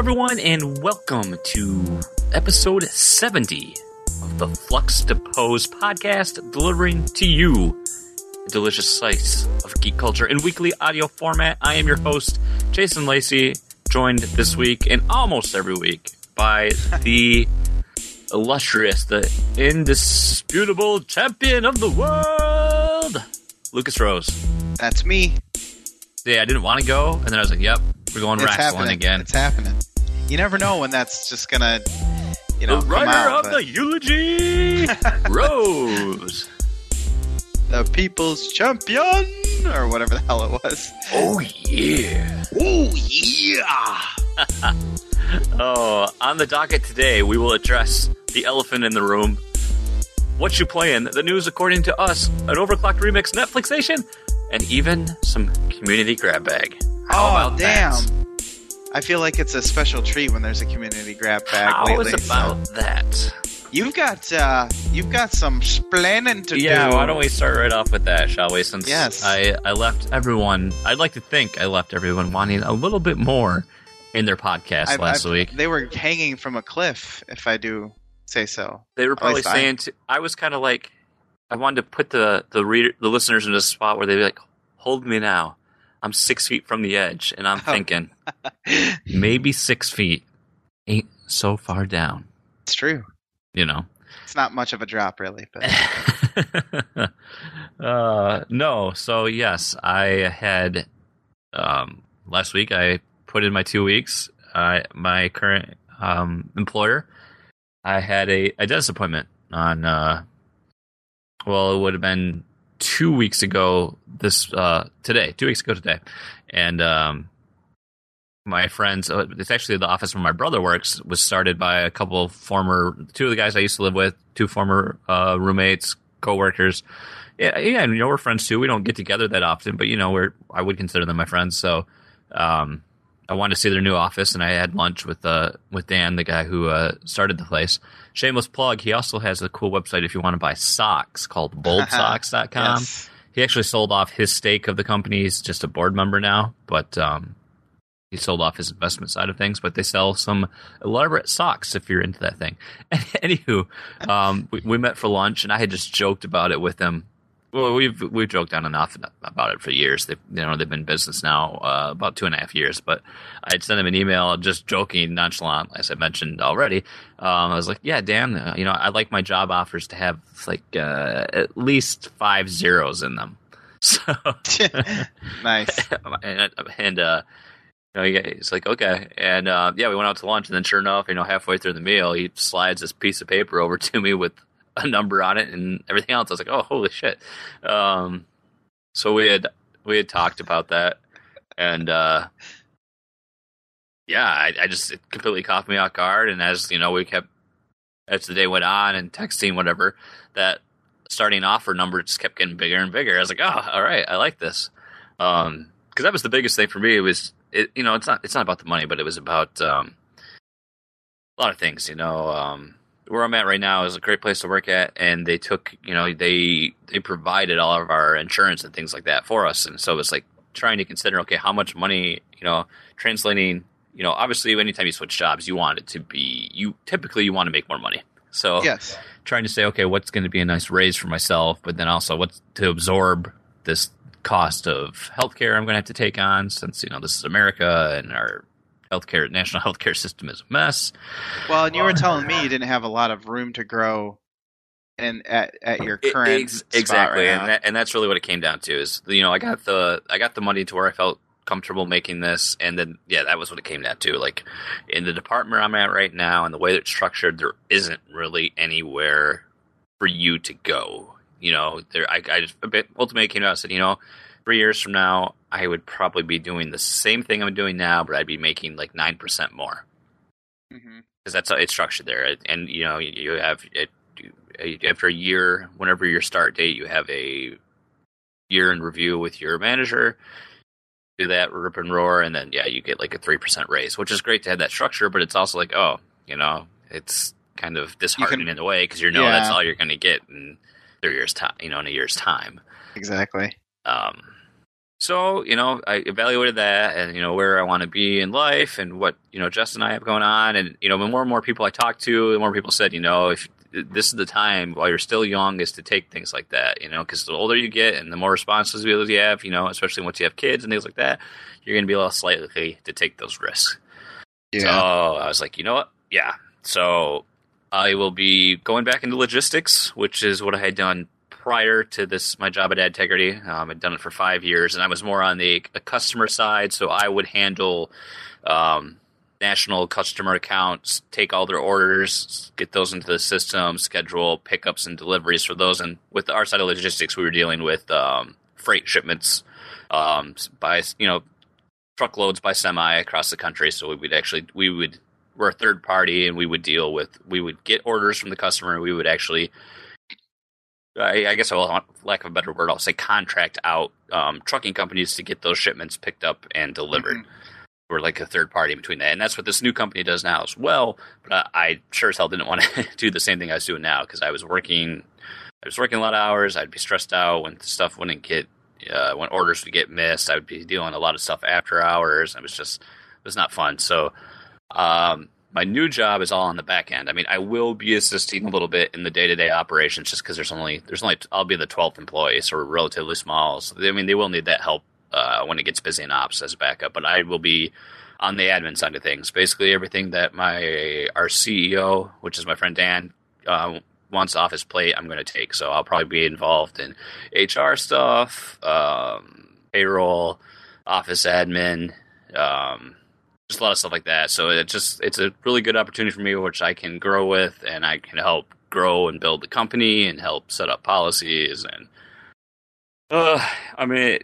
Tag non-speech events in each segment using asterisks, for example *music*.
everyone, and welcome to episode 70 of the Flux Depose podcast, delivering to you a delicious slice of geek culture in weekly audio format. I am your host, Jason Lacey, joined this week and almost every week by *laughs* the illustrious, the indisputable champion of the world, Lucas Rose. That's me. Yeah, I didn't want to go, and then I was like, "Yep, we're going It's wrestling happening again." It's happening. You never know when that's just gonna, you know, the writer out. of but the eulogy, *laughs* Rose. the people's champion, or whatever the hell it was. Oh yeah. Oh yeah. *laughs* Oh, on the docket today, we will address the elephant in the room. What you playing? The news according to us, an overclocked remix Netflixation, and even some community grab bag. How oh about damn. that? I feel like it's a special treat when there's a community grab bag How lately. is so- about that? You've got uh, you've got some splaining to Yeah, do. why don't we start right off with that, shall we? Since Yes. I, I left everyone, I'd like to think I left everyone wanting a little bit more in their podcast I- last I- week. They were hanging from a cliff, if I do say so. They were probably least I- saying to, I was kind of like I wanted to put the the reader the listeners in a spot where they'd be like, "Hold me now." I'm six feet from the edge, and I'm Oh. thinking *laughs* maybe six feet ain't so far down. It's true. You know. It's not much of a drop, really, but *laughs* uh, no, so yes, I had um, last week. I put in my two weeks. I my current um, employer. I had a, a dentist appointment on. Uh, well, it would have been two weeks ago. This uh, today, two weeks ago today, and um, my friends. uh, It's actually the office where my brother works. Was started by a couple of former, two of the guys I used to live with, two former uh, roommates, coworkers. Yeah, yeah, and you know we're friends too. We don't get together that often, but you know we're I would consider them my friends. So, um, I wanted to see their new office, and I had lunch with uh with Dan, the guy who uh, started the place. Shameless plug. He also has a cool website if you want to buy socks called boldsocks.com. *laughs* yes. He actually sold off his stake of the company. He's just a board member now, but um, he sold off his investment side of things. But they sell some elaborate socks if you're into that thing. *laughs* Anywho, um, we, we met for lunch, and I had just joked about it with him. Well, we've we've joked on enough about it for years. They've you know they've been in business now uh, about two and a half years. But I had sent him an email, just joking, nonchalant, as I mentioned already. Um, I was like, "Yeah, Dan, uh, you know, I like my job offers to have like uh, at least five zeros in them." *laughs* So *laughs* nice. *laughs* and, and uh, you know, he's like, okay, and uh, yeah, we went out to lunch, and then sure enough, you know, halfway through the meal, he slides this piece of paper over to me with a number on it and everything else. I was like, oh, holy shit! Um, so we had we had talked about that, and uh, yeah, I, I just completely caught me off guard, and as you know, we kept as the day went on and texting whatever that starting offer number just kept getting bigger and bigger. I was like, oh, all right, I like this. Um, because that was the biggest thing for me. It was, it, you know, it's not, it's not about the money, but it was about um, a lot of things. You know, um, where I'm at right now is a great place to work at, and they took, you know, they they provided all of our insurance and things like that for us, and so it's like trying to consider, okay, how much money, you know, translating. You know, obviously, anytime you switch jobs, you want it to be you. Typically, you want to make more money. So, Yes. trying to say, okay, what's going to be a nice raise for myself, but then also what's to absorb this cost of healthcare I'm going to have to take on since, you know, this is America and our healthcare, national *laughs* healthcare system is a mess. Well, and you were telling me you didn't have a lot of room to grow, and at at your It- current spot exactly. right and, that, and that's really what it came down to is, you know, I got the, I got the money to where I felt comfortable making this. And then, yeah, that was what it came down to. Like in the department I'm at right now and the way that it's structured, there isn't really anywhere for you to go. You know, there, I, I just ultimately came out and said, you know, three years from now, I would probably be doing the same thing I'm doing now, but I'd be making like 9% more Mhm. because that's how it's structured there. And you know, you- have it after a year, whenever your start date, you have a year in review with your manager. Do that rip and roar, and then yeah, you get like a three percent raise, which is great to have that structure. But it's also like, oh, you know, it's kind of disheartening in a way because you know that's all you're going to get in three years time, you know, in a year's time. Exactly. Um, so you know, I evaluated that, and you know where I want to be in life, and what you know Justin and I have going on, and you know, the more and more people I talked to, the more people said, you know, if this is the time while you're still young is to take things like that, you know, because the older you get and the more responsibilities you have, you know, especially once you have kids and things like that, you're going to be a less likely to take those risks. Yeah. So I was like, you know what? Yeah. So I will be going back into logistics, which is what I had done prior to this my job at Adtegrity. Um, I'd done it for five years, and I was more on the customer side. So I would handle um, national customer accounts, take all their orders, get those into the system, schedule pickups and deliveries for those. And with our side of logistics, we were dealing with um, freight shipments um, by you know truckloads by semi across the country. So we would actually we would we're a third party, and we would deal with we would get orders from the customer, and we would actually. I, I guess, I will, lack of a better word, I'll say contract out um, trucking companies to get those shipments picked up and delivered. Mm-hmm we're like a third party between that, and that's what this new company does now as well. But I, I sure as hell didn't want to *laughs* do the same thing I was doing now because I was working, I was working a lot of hours. I'd be stressed out when stuff wouldn't get, uh, when orders would get missed. I would be dealing a lot of stuff after hours. It was just, it was not fun. So, um, my new job is all on the back end. I mean, I will be assisting a little bit in the day to day operations just because there's only there's only I'll be the twelfth employee, so we're relatively small. So I mean, they will need that help uh, when it gets busy in ops as a backup. But I will be on the admin side of things. Basically, everything that my our CEO, which is my friend Dan, uh, wants off his plate, I'm going to take. So I'll probably be involved in HR stuff, um, payroll, office admin, um, just a lot of stuff like that. So it just it's a really good opportunity for me, which I can grow with, and I can help grow and build the company and help set up policies and. Uh, I mean,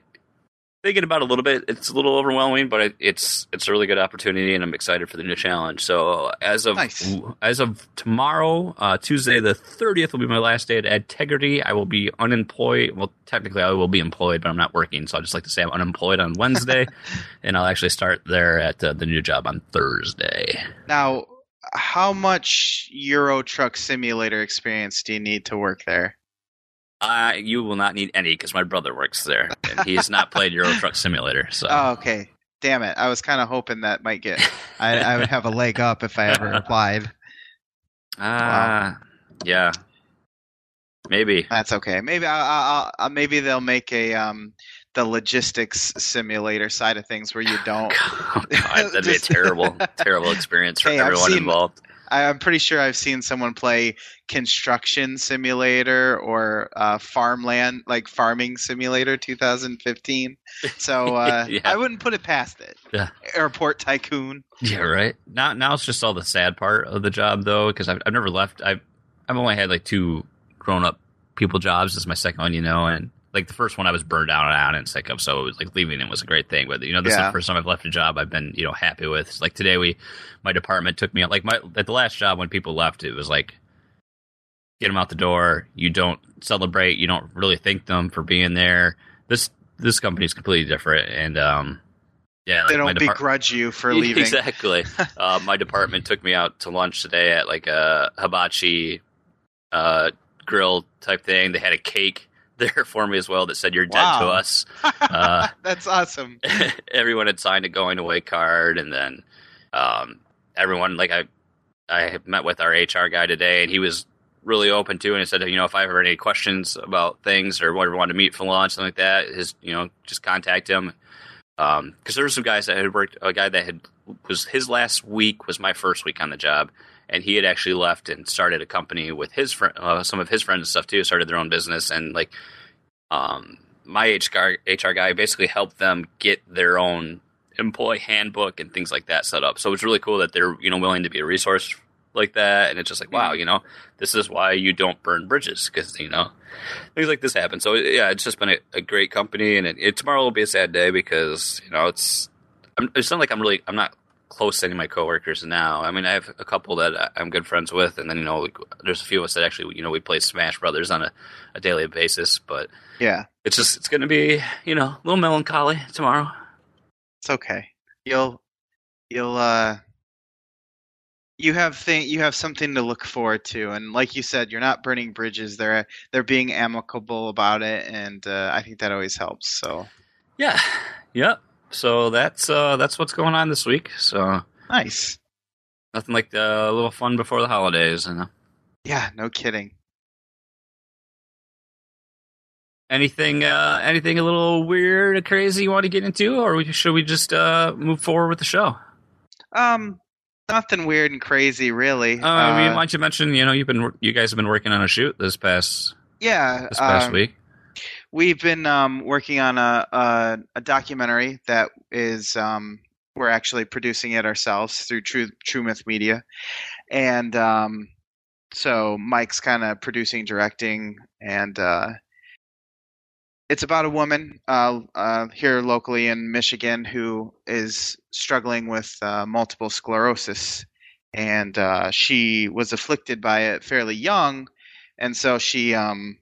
thinking about it a little bit. It's a little overwhelming, but it's it's a really good opportunity, and I'm excited for the new challenge. So as of nice. as of tomorrow, uh, Tuesday the 30th will be my last day at Adtegrity. I will be unemployed. Well, technically I will be employed, but I'm not working, so I just like to say I'm unemployed on Wednesday, *laughs* and I'll actually start there at uh, the new job on Thursday. Now, how much Euro Truck Simulator experience do you need to work there? Uh, you will not need any because my brother works there and he has not played Euro Truck Simulator. So. Oh, okay. Damn it! I was kind of hoping that might get. *laughs* I, I, would have a leg up if I ever applied. Ah, *laughs* uh, wow. yeah. Maybe that's okay. Maybe I'll, I'll, maybe they'll make a um the logistics simulator side of things where you *laughs* don't. God, that'd be a terrible, terrible experience for hey, everyone seen, involved. I'm pretty sure I've seen someone play Construction Simulator or uh, Farmland, like Farming Simulator 2015. So *laughs* uh, yeah. I wouldn't put it past it. Yeah. Airport Tycoon. Yeah, right. Now, now it's just all the sad part of the job, though, because I've, I've never left. I've I've only had like two grown up people jobs. This is my second one, you know, and like the first one I was burned out on and sick of, so it was like leaving it was a great thing. But you know, this yeah. is the first time I've left a job I've been you know happy with. It's like today, we my department took me out. Like my at the last job when people left, it was like get them out the door. You don't celebrate. You don't really thank them for being there. This this company is completely different, and um, yeah, like they don't depart- begrudge you for *laughs* leaving. exactly. *laughs* uh, my department took me out to lunch today at like a hibachi uh, grill type thing. They had a cake *laughs* there for me as well that said you're wow. dead to us. *laughs* Uh, That's awesome. *laughs* everyone had signed a going away card, and then um, everyone like I I met with our HR guy today, and he was really open to, it and he said, you know, if I ever had any questions about things or whatever, wanted to meet for lunch, something like that, his you know, just contact him. Because um, there were some guys that had worked, a guy that had was his last week was my first week on the job, and he had actually left and started a company with his friend, uh, some of his friends and stuff too. Started their own business, and like, um, my HR HR guy basically helped them get their own employee handbook and things like that set up. So it's really cool that they're you know willing to be a resource like that, and it's just like wow, mm-hmm. you know, this is why you don't burn bridges because you know things like this happen. So yeah, it's just been a, a great company, and it, it, tomorrow will be a sad day because you know it's. I'm, it's not like I'm really I'm not close to any of my coworkers now. I mean, I have a couple that I'm good friends with, and then you know, there's a few of us that actually you know we play Smash Brothers on a, a daily basis. But yeah, it's just it's going to be you know a little melancholy tomorrow. It's okay. You'll you'll uh you have thing you have something to look forward to and like you said you're not burning bridges they're they're being amicable about it and uh, i think that always helps so Yeah. Yep. So that's uh that's what's going on this week. So nice. Nothing like a little fun before the holidays, you know. Yeah, no kidding. Anything, uh, anything a little weird or crazy you want to get into, or should we just uh, move forward with the show? Um, nothing weird and crazy, really. Uh, I mean, why don't you mention? You know, you've been, you guys have been working on a shoot this past, yeah, this past um, week. We've been um, working on a, a, a documentary that is um, we're actually producing it ourselves through True True Myth Media, and um, so Mike's kind of producing, directing, and uh, it's about a woman uh, uh, here locally in Michigan who is struggling with uh, multiple sclerosis, and uh, she was afflicted by it fairly young, and so she um,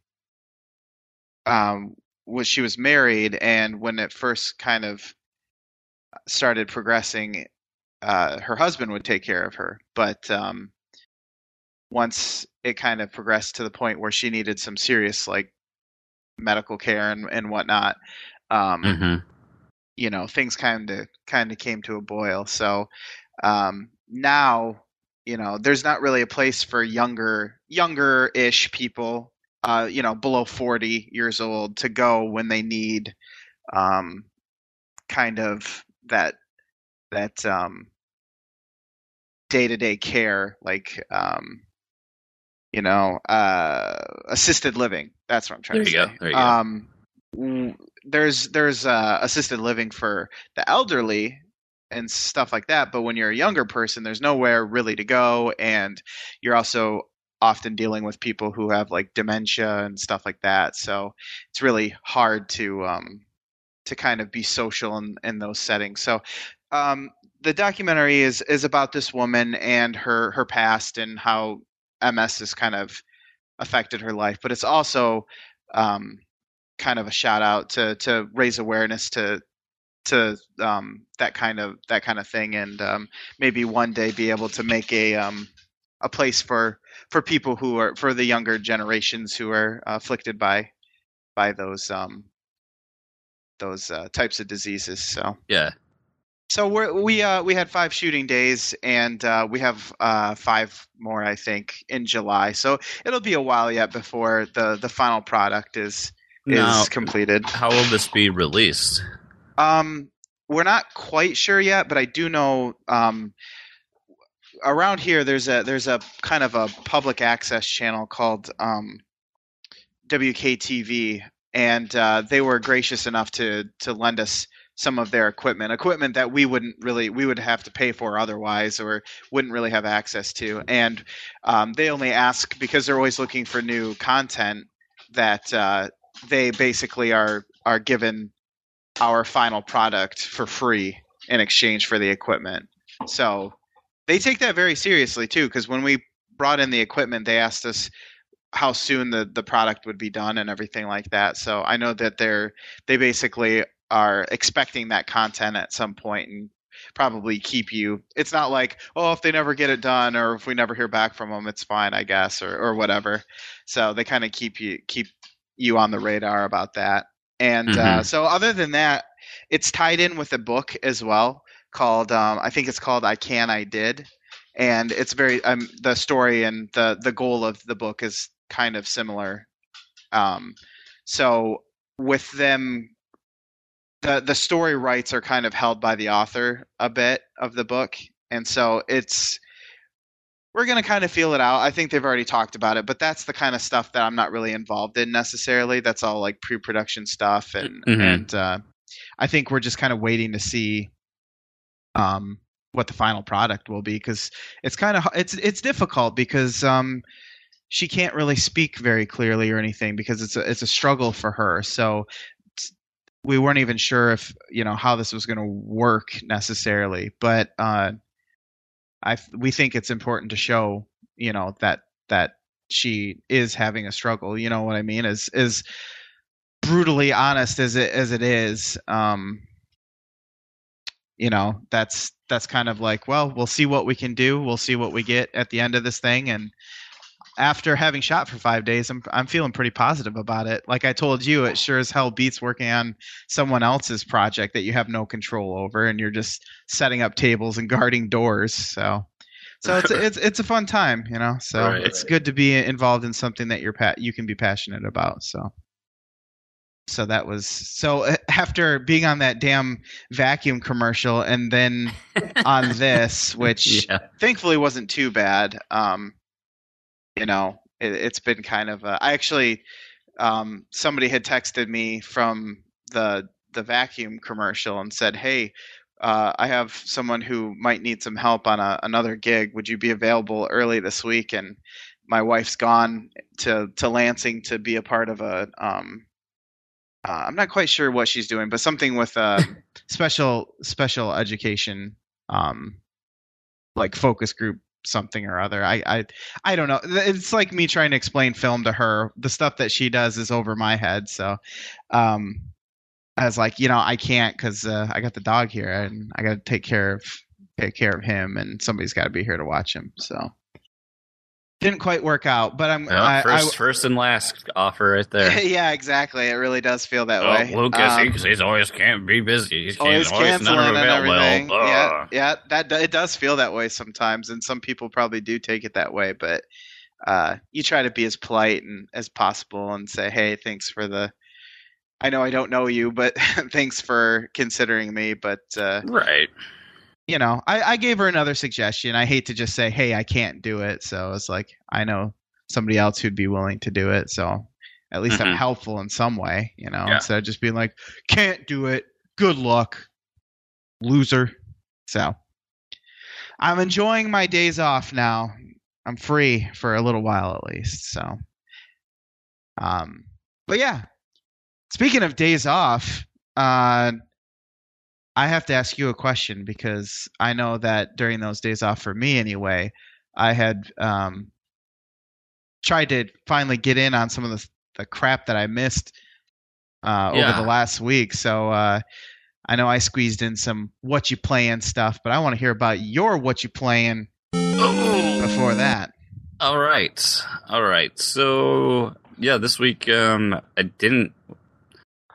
um, was she was married, and when it first kind of started progressing, uh, her husband would take care of her, but um, once it kind of progressed to the point where she needed some serious like medical care and, and whatnot. Um, mm-hmm. You know, things kind of kind of came to a boil. So um, now, you know, there's not really a place for younger younger ish people, uh, you know, below 40 years old to go when they need um, kind of that that um, day-to-day care like um, you know, uh, assisted living. That's what I'm trying there to say. Go. There you um, go. There's there's uh, assisted living for the elderly and stuff like that, but when you're a younger person, there's nowhere really to go, and you're also often dealing with people who have like dementia and stuff like that. So it's really hard to um, to kind of be social in, in those settings. So um, the documentary is is about this woman and her her past and how MS has kind of affected her life, but it's also um, kind of a shout out to to raise awareness to to um, that kind of that kind of thing, and um, maybe one day be able to make a um, a place for for people who are for the younger generations who are afflicted by by those um, those uh, types of diseases. So yeah, so we're, we uh, we had five shooting days, and uh, we have uh, five more, I think, in July. So it'll be a while yet before the, the final product is is now, completed. How will this be released? Um, we're not quite sure yet, but I do know um, around here there's a there's a kind of a public access channel called um, WKTV, and uh, they were gracious enough to to lend us some of their equipment, equipment that we wouldn't really we would have to pay for otherwise, or wouldn't really have access to. And um, they only ask because they're always looking for new content that uh, they basically are are given our final product for free in exchange for the equipment. So they take that very seriously too, because when we brought in the equipment, they asked us how soon the, the product would be done and everything like that. So I know that they're they basically are expecting that content at some point and probably keep you it's not like oh if they never get it done or if we never hear back from them it's fine i guess or, or whatever so they kind of keep you keep you on the radar about that and uh, mm-hmm. uh, so other than that it's tied in with a book as well called um, i think it's called i can i did and it's very um, the story and the the goal of the book is kind of similar um, so with them the the story rights are kind of held by the author a bit of the book, and so it's we're going to kind of feel it out. I think they've already talked about it, but that's the kind of stuff that I'm not really involved in necessarily. That's all like pre-production stuff, and mm-hmm. and uh, I think we're just kind of waiting to see um, what the final product will be because it's kind of it's it's difficult because um, she can't really speak very clearly or anything because it's a it's a struggle for her. So we weren't even sure if you know how this was going to work necessarily, but uh, I we think it's important to show you know that that she is having a struggle. You know what I mean? Is is brutally honest as it as it is. Um, you know that's that's kind of like well we'll see what we can do we'll see what we get at the end of this thing and after having shot for five days, I'm I'm feeling pretty positive about it. Like I told you, it sure as hell beats working on someone else's project that you have no control over, and you're just setting up tables and *laughs* guarding doors. So, so it's *laughs* it's it's a fun time, you know. So right. it's good to be involved in something that you're pa- you can be passionate about. So. So that was so uh, after being on that damn vacuum commercial and then *laughs* on this, which yeah. thankfully wasn't too bad. Um, you know, it, has been kind of. A, I actually, um, somebody had texted me from the the vacuum commercial and said, "Hey, uh, I have someone who might need some help on a, another gig. Would you be available early this week?" And my wife's gone to to Lansing to be a part of a. Um, uh, I'm not quite sure what she's doing, but something with a *laughs* special special education, um, like focus group something or other. I, I I don't know. It's like me trying to explain film to her. The stuff that she does is over my head. So, um, I was like, you know, I can't because uh, I got the dog here and I got to take care of take care of him, and somebody's got to be here to watch him. So, didn't quite work out, but I'm I, first, I, first and last offer right there. *laughs* yeah, exactly. It really does feel that oh, way. Lucas, um, he, he's always can't be busy. He's always, always canceling and everything. Yeah, yeah, that it does feel that way sometimes, and some people probably do take it that way. But uh, you try to be as polite and as possible and say, "Hey, thanks for the." I know I don't know you, but *laughs* thanks for considering me. But uh, right you know, I, I gave her another suggestion. I hate to just say, hey, I can't do it. So it's like, I know somebody else who'd be willing to do it. So at least mm-hmm. I'm helpful in some way, you know, yeah. instead of just being like, can't do it. Good luck, loser. So I'm enjoying my days off now. I'm free for a little while at least. So, um, but yeah, speaking of days off, uh, I have to ask you a question because I know that during those days off for me anyway, I had um, tried to finally get in on some of the, the crap that I missed uh, yeah. over the last week. So uh, I know I squeezed in some what you playing stuff, but I want to hear about your what you playing before that. All right, all right. So yeah, this week um, I didn't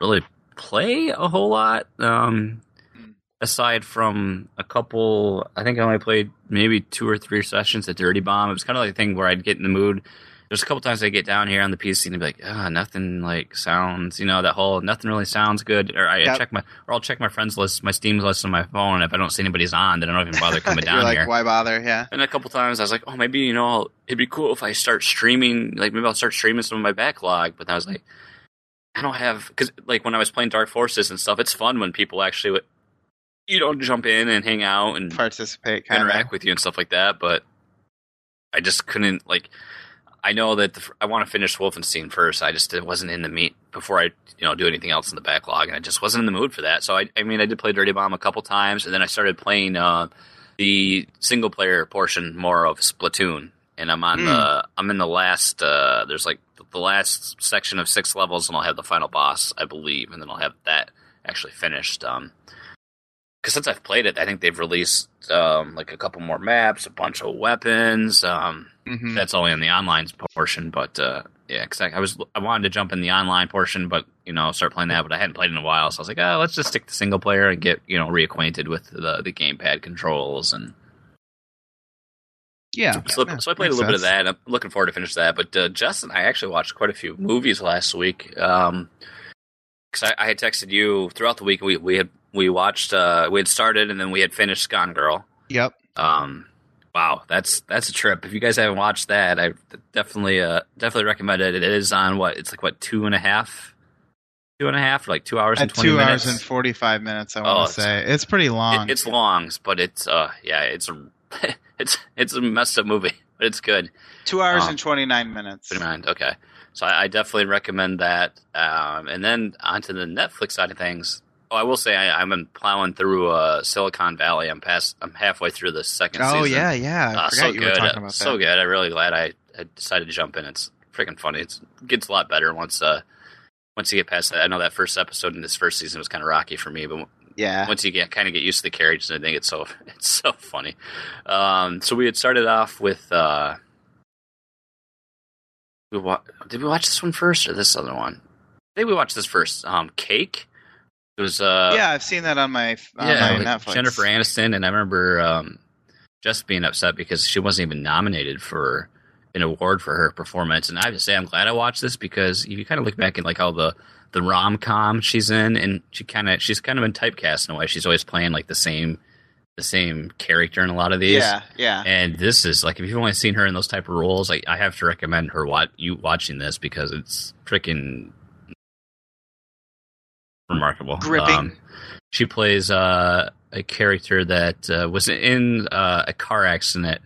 really play a whole lot. Um, aside from a couple, I think I only played maybe two or three sessions at Dirty Bomb. It was kind of like a thing where I'd get in the mood. There's a couple times I get down here on the PC and be like, ah, oh, nothing like sounds, you know, that whole nothing really sounds good. Or I, yep. I, check my, or I'll check my friends list, my Steam list on my phone. And if I don't see anybody's on, then I don't even bother coming *laughs* down like, here. Why bother? Yeah. And a couple times I was like, oh, maybe you know, it'd be cool if I start streaming. Like maybe I'll start streaming some of my backlog. But I was like, I don't have because like when I was playing Dark Forces and stuff, it's fun when people actually you know jump in and hang out and participate, kinda. interact with you and stuff like that. But I just couldn't like. I know that the, I want to finish Wolfenstein first. I just wasn't in the meat before I you know do anything else in the backlog, and I just wasn't in the mood for that. So I, I mean, I did play Dirty Bomb a couple times, and then I started playing uh, the single player portion more of Splatoon, and I'm on mm. the I'm in the last. Uh, there's like the last section of six levels, and I'll have the final boss, I believe, and then I'll have that actually finished. Um, because since I've played it, I think they've released um, like a couple more maps, a bunch of weapons. Um, mm-hmm. That's only in the online portion, but uh, yeah, because I, I, was I wanted to jump in the online portion, but you know start playing that, but I hadn't played in a while, so I was like, oh, let's just stick to single player and get you know reacquainted with the the gamepad controls and. Yeah, so, yeah, so I played a little sense. bit of that. I'm looking forward to finish that. But uh, Justin, I actually watched quite a few movies last week. Um, because I, I, had texted you throughout the week. We we had we watched uh we had started and then we had finished Gone Girl. Yep. Um wow, that's that's a trip. If you guys haven't watched that, I definitely uh definitely recommend it. It is on what it's like what two and a half two and a half, like two hours At and twenty two minutes. hours and forty five minutes. I want to oh, say it's pretty long. It, it's long, but it's uh yeah, it's a *laughs* it's it's a messed up movie, but it's good. Two hours um, and twenty nine minutes. Twenty nine. Okay, so I, I, definitely recommend that. Um, and then onto the Netflix side of things. Oh, I will say I, am plowing through uh, Silicon Valley. I'm past. I'm halfway through the second. Oh season. yeah, yeah. Uh, so good, so good. I'm really glad I, I, decided to jump in. It's freaking funny. It's, it gets a lot better once uh once you get past that. I know that first episode in this first season was kind of rocky for me, but yeah, once you get kind of get used to the characters, I think it's so *laughs* it's so funny. Um, so we had started off with uh, we wa- did we watch this one first or this other one? I think we watched this first. Um, Cake. It was uh yeah, I've seen that on my on yeah, my Netflix. Jennifer Aniston, and I remember um, just being upset because she wasn't even nominated for an award for her performance. And I have to say, I'm glad I watched this because if you kind of look back at like all the the rom com she's in, and she kind of she's kind of been typecast in a way. She's always playing like the same the same character in a lot of these. Yeah, yeah. And this is like if you've only seen her in those type of roles, like I have to recommend her what you watching this because it's freaking remarkable. Gripping. Um, she plays uh, a character that uh, was in uh, a car accident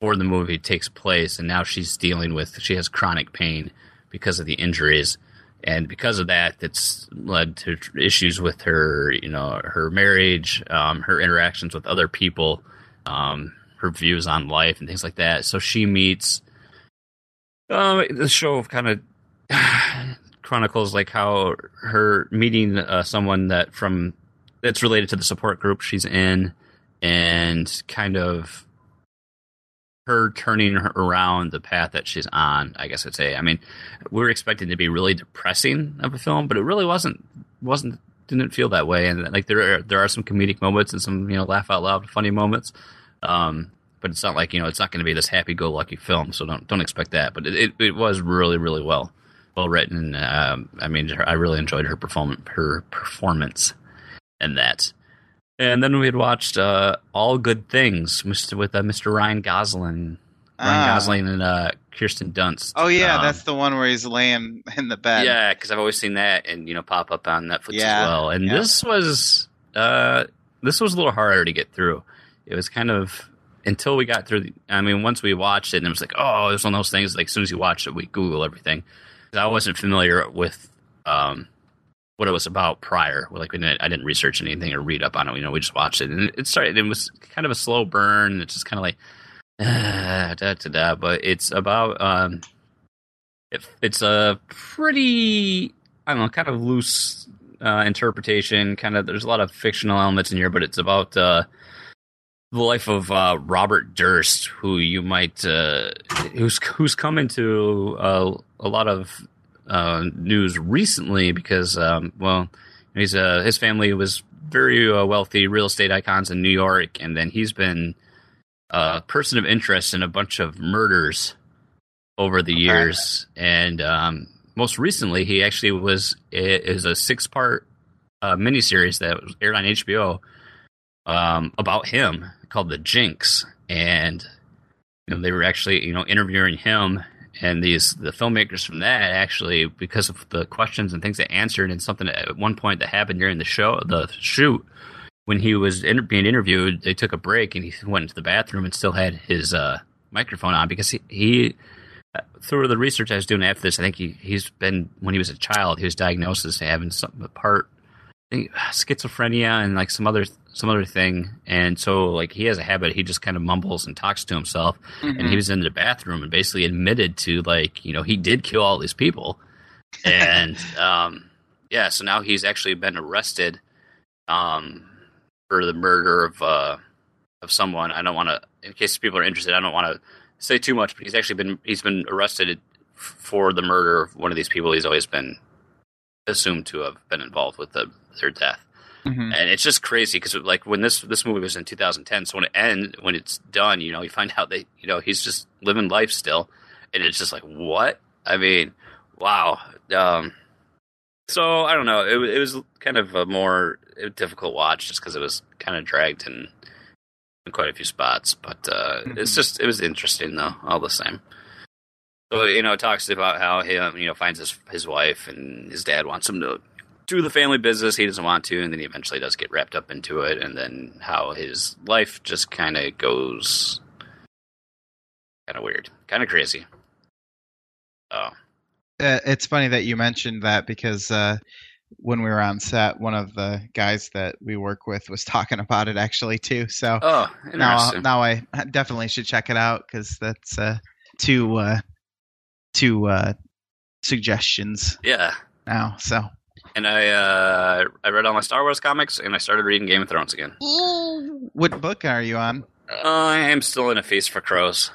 before the movie takes place, and now she's dealing with she has chronic pain because of the injuries, and because of that, it's led to issues with her, you know, her marriage, um, her interactions with other people, um, her views on life, and things like that. So she meets. Uh, the show of kind of *sighs* chronicles like how her meeting uh, someone that from that's related to the support group she's in, and kind of her turning her around the path that she's on. I guess I'd say. I mean, we were expecting to be really depressing of a film, but it really wasn't. wasn't didn't feel that way. And like there are there are some comedic moments and some you know laugh out loud funny moments. Um, but it's not like you know it's not going to be this happy go lucky film. So don't don't expect that. But it, it, it was really really well well written. Um, I mean, I really enjoyed her performance her performance in that. And then we had watched uh, All Good Things with uh, Mr. Ryan Gosling, Ryan ah. Gosling and uh, Kirsten Dunst. Oh yeah, um, that's the one where he's laying in the bed. Yeah, because I've always seen that and you know pop up on Netflix yeah. as well. And yeah. this was uh, this was a little harder to get through. It was kind of until we got through. The, I mean, once we watched it, and it was like, oh, it's one of those things. Like as soon as you watch it, we Google everything. I wasn't familiar with um, what it was about prior. Like didn't, I didn't research anything or read up on it. You know, we just watched it, and it started. It was kind of a slow burn. It's just kind of like uh, *sighs* da da da. But it's about um, it, it's a pretty I don't know, kind of loose uh, interpretation. Kind of, there's a lot of fictional elements in here, but it's about uh, the life of uh, Robert Durst, who you might uh, who's who's come into uh, a lot of uh, news recently because, um, well, he's uh, his family was very uh, wealthy real estate icons in New York, and then he's been a person of interest in a bunch of murders over the okay. years, and um, most recently, he actually was is a six part uh, miniseries that was aired on HBO um, about him called The Jinx, and you know, they were actually you know interviewing him. And these the filmmakers from that actually because of the questions and things they answered and something at one point that happened during the show the shoot when he was inter- being interviewed they took a break and he went into the bathroom and still had his uh, microphone on because he, he through the research I was doing after this I think he he's been when he was a child he was diagnosed as having some part schizophrenia and like some other some other thing. And so like he has a habit he just kind of mumbles and talks to himself. Mm-hmm. and he was in the bathroom and basically admitted to like you know he did kill all these people. And *laughs* um yeah so now he's actually been arrested um for the murder of uh of someone. I don't want to in case people are interested i don't want to say too much but he's actually been he's been arrested for the murder of one of these people he's always been assumed to have been involved with the, their death. Mm-hmm. And it's just crazy because like when this this movie was in 2010, so when it ends, when it's done, you know, you find out that you know he's just living life still, and it's just like what? I mean, wow. Um, so I don't know. It, it was kind of a more difficult watch just because it was kind of dragged in, in quite a few spots. But uh, mm-hmm. it's just it was interesting though, all the same. So you know, it talks about how he you know finds his his wife and his dad wants him to do the family business. He doesn't want to, and then he eventually does get wrapped up into it, and then how his life just kind of goes kind of weird, kind of crazy. Oh, uh, it's funny that you mentioned that because uh, when we were on set, one of the guys that we work with was talking about it actually too. So oh, now now I definitely should check it out because that's uh, two uh, two uh, suggestions. Yeah. Now, so. And I uh, I read all my Star Wars comics, and I started reading Game of Thrones again. *gasps* What book are you on? Uh, I am still in a Feast for Crows.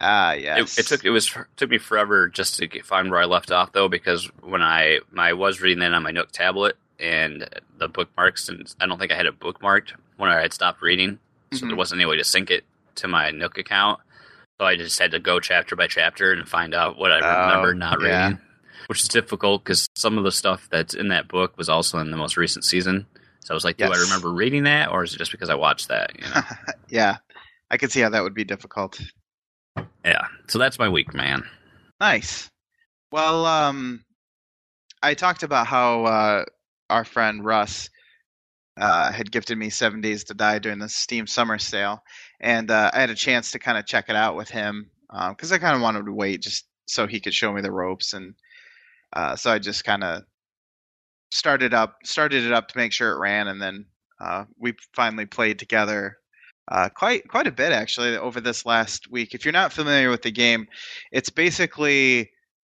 Ah, yes. It, it, took it was took me forever just to get, find where I left off though, because when I I was reading that on my Nook tablet and the bookmarks, and I don't think I had it bookmarked when I had stopped reading, so mm-hmm. there wasn't any way to sync it to my Nook account. So I just had to go chapter by chapter and find out what I remember oh, not yeah. reading, which is difficult because some of the stuff that's in that book was also in the most recent season. So I was like, do yes. I remember reading that, or is it just because I watched that? You know? *laughs* yeah, I could see how that would be difficult. Yeah, so that's my week, man. Nice. Well, um, I talked about how uh, our friend Russ uh, had gifted me Seven Days to Die during the Steam Summer Sale, and uh, I had a chance to kind of check it out with him because um, I kind of wanted to wait just so he could show me the ropes, and uh, so I just kind of started up started it up to make sure it ran, and then uh, we finally played together. Uh, quite quite a bit actually over this last week. If you're not familiar with the game, it's basically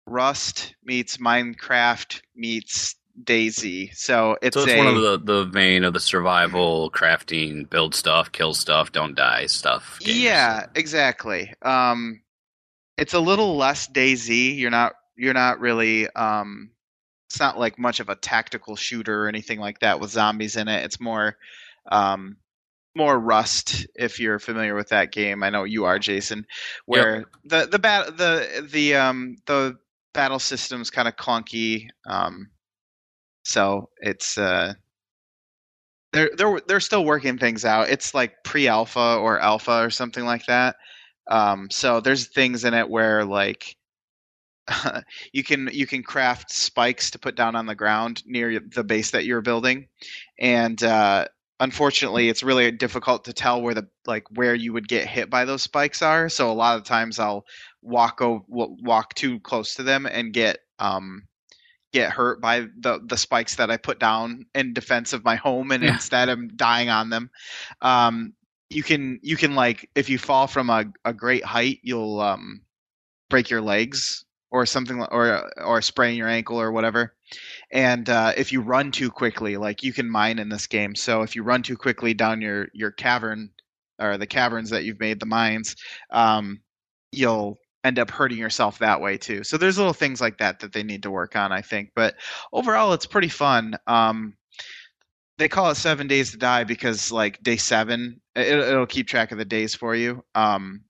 Rust meets Minecraft meets DayZ. So it's, so it's a, one of the, the vein of the survival, crafting, build stuff, kill stuff, don't die stuff. Games. Yeah, exactly. Um, it's a little less DayZ. You're not you're not really. Um, it's not like much of a tactical shooter or anything like that with zombies in it. It's more. Um, more Rust, if you're familiar with that game. I know you are, Jason. Where yep. the the bat the the um the battle system's kind of clunky. Um, so it's uh, they're they're they're still working things out. It's like pre-alpha or alpha or something like that. Um, so there's things in it where like *laughs* you can you can craft spikes to put down on the ground near the base that you're building, and uh, unfortunately, it's really difficult to tell where the like where you would get hit by those spikes are. So a lot of times I'll walk o- walk too close to them and get um, get hurt by the the spikes that I put down in defense of my home, and yeah. instead I'm dying on them. Um, you can you can like if you fall from a, a great height, you'll um, break your legs or something, or or sprain your ankle or whatever. And uh, if you run too quickly, like you can mine in this game, so if you run too quickly down your your cavern or the caverns that you've made, the mines, um, you'll end up hurting yourself that way too. So there's little things like that that they need to work on, I think. But overall, it's pretty fun. Um, they call it seven days to die because like day seven, it, will keep track of the days for you. Um,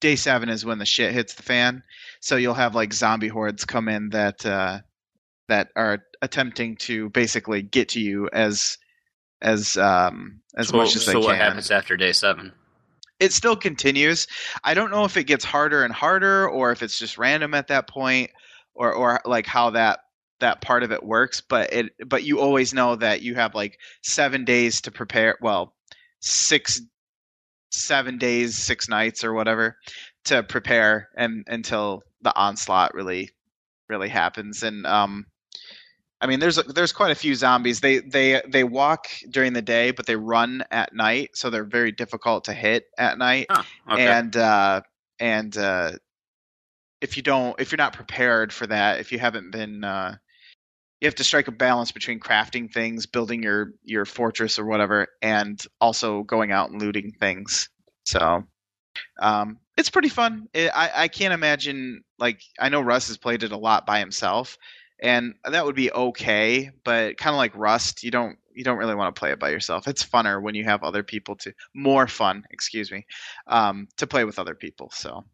day seven is when the shit hits the fan. So you'll have like zombie hordes come in that uh, that are attempting to basically get to you as as um, as so, much as so they can. So what happens after day seven? It still continues. I don't know if it gets harder and harder or if it's just random at that point or or like how that that part of it works, but it but you always know that you have like 7 days to prepare, well, 6 7 days, 6 nights or whatever to prepare and until the onslaught really really happens and um I mean, there's there's quite a few zombies. They they they walk during the day, but they run at night, so they're very difficult to hit at night. Oh, okay. And uh, and uh, if you don't, if you're not prepared for that, if you haven't been, uh, you have to strike a balance between crafting things, building your your fortress or whatever, and also going out and looting things. So um, it's pretty fun. It, I I can't imagine like I know Russ has played it a lot by himself and that would be okay but kind of like rust you don't you don't really want to play it by yourself. It's funner when you have other people to more fun excuse me um, to play with other people so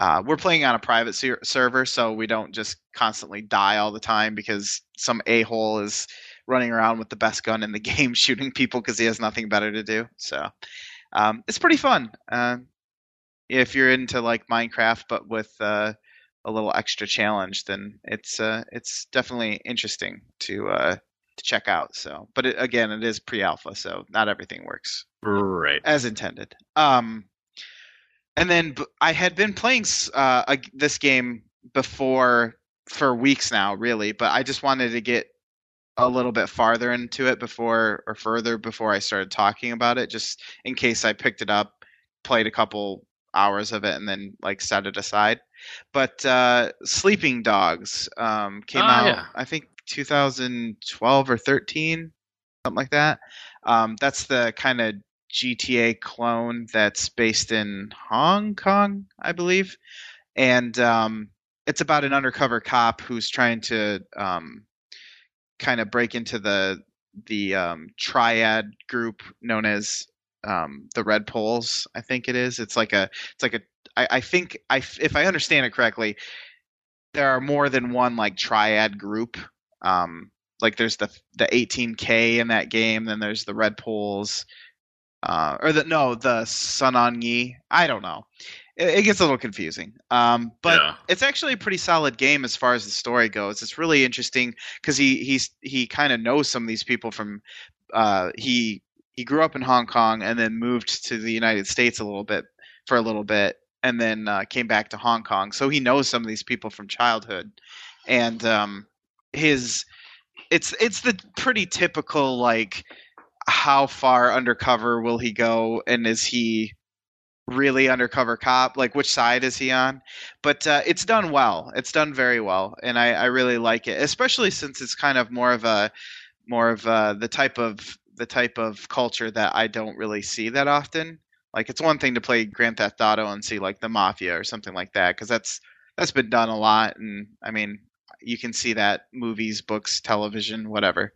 uh, we're playing on a private ser- server so we don't just constantly die all the time because some a-hole is running around with the best gun in the *laughs* game shooting people because he has nothing better to do so um, it's pretty fun. Uh, if you're into like minecraft but with uh, a little extra challenge, then it's uh, it's definitely interesting to uh, to check out. So, but it, again, it is pre-alpha, so not everything works right as intended. Um, and then I had been playing uh, this game before for weeks now, really, but I just wanted to get a little bit farther into it before or further before I started talking about it, just in case I picked it up, played a couple hours of it, and then like set it aside. But uh, Sleeping Dogs um, came oh, out, yeah. I think, 2012 or 13, something like that. Um, that's the kind of GTA clone that's based in Hong Kong, I believe, and um, it's about an undercover cop who's trying to um, kind of break into the the um, triad group known as um, the Red Poles. I think it is. It's like a. It's like a. I, I think I if I understand it correctly, there are more than one like triad group. Um, like there's the the 18k in that game, then there's the Red Poles, uh, or the no the Sun On Yee. I don't know. It, it, gets a little confusing, um, but yeah. it's actually a pretty solid game as far as the story goes. It's really interesting because he he's he kind of knows some of these people from. Uh, he he grew up in Hong Kong and then moved to the United States a little bit for a little bit, and then uh, came back to Hong Kong. So he knows some of these people from childhood, and um, his it's it's the pretty typical like how far undercover will he go? And is he really undercover cop? Like which side is he on? But uh, it's done well. It's done very well. And I, I really like it especially since it's kind of more of a more of uh, the type of the type of culture that i don't really see that often like it's one thing to play grand theft auto and see like the mafia or something like that because that's that's been done a lot and i mean you can see that movies, books, television, whatever.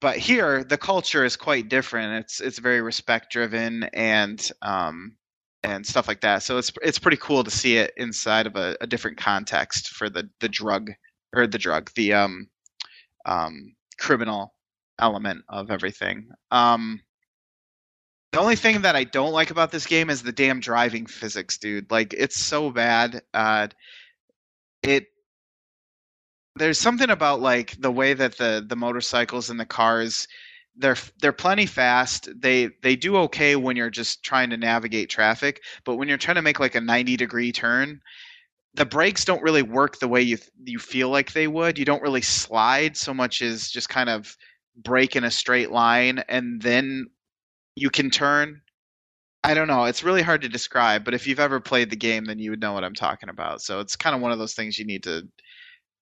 But here, the culture is quite different. It's it's very respect driven and um, and stuff like that. So it's it's pretty cool to see it inside of a, a different context for the the drug or the drug the um um criminal element of everything. Um, the only thing that I don't like about this game is the damn driving physics, dude. Like it's so bad. Uh, it there's something about like the way that the the motorcycles and the cars they're they're plenty fast. They they do okay when you're just trying to navigate traffic, but when you're trying to make like a 90 degree turn, the brakes don't really work the way you you feel like they would. You don't really slide so much as just kind of brake in a straight line and then you can turn. I don't know. It's really hard to describe, but if you've ever played the game, then you would know what I'm talking about. So it's kind of one of those things you need to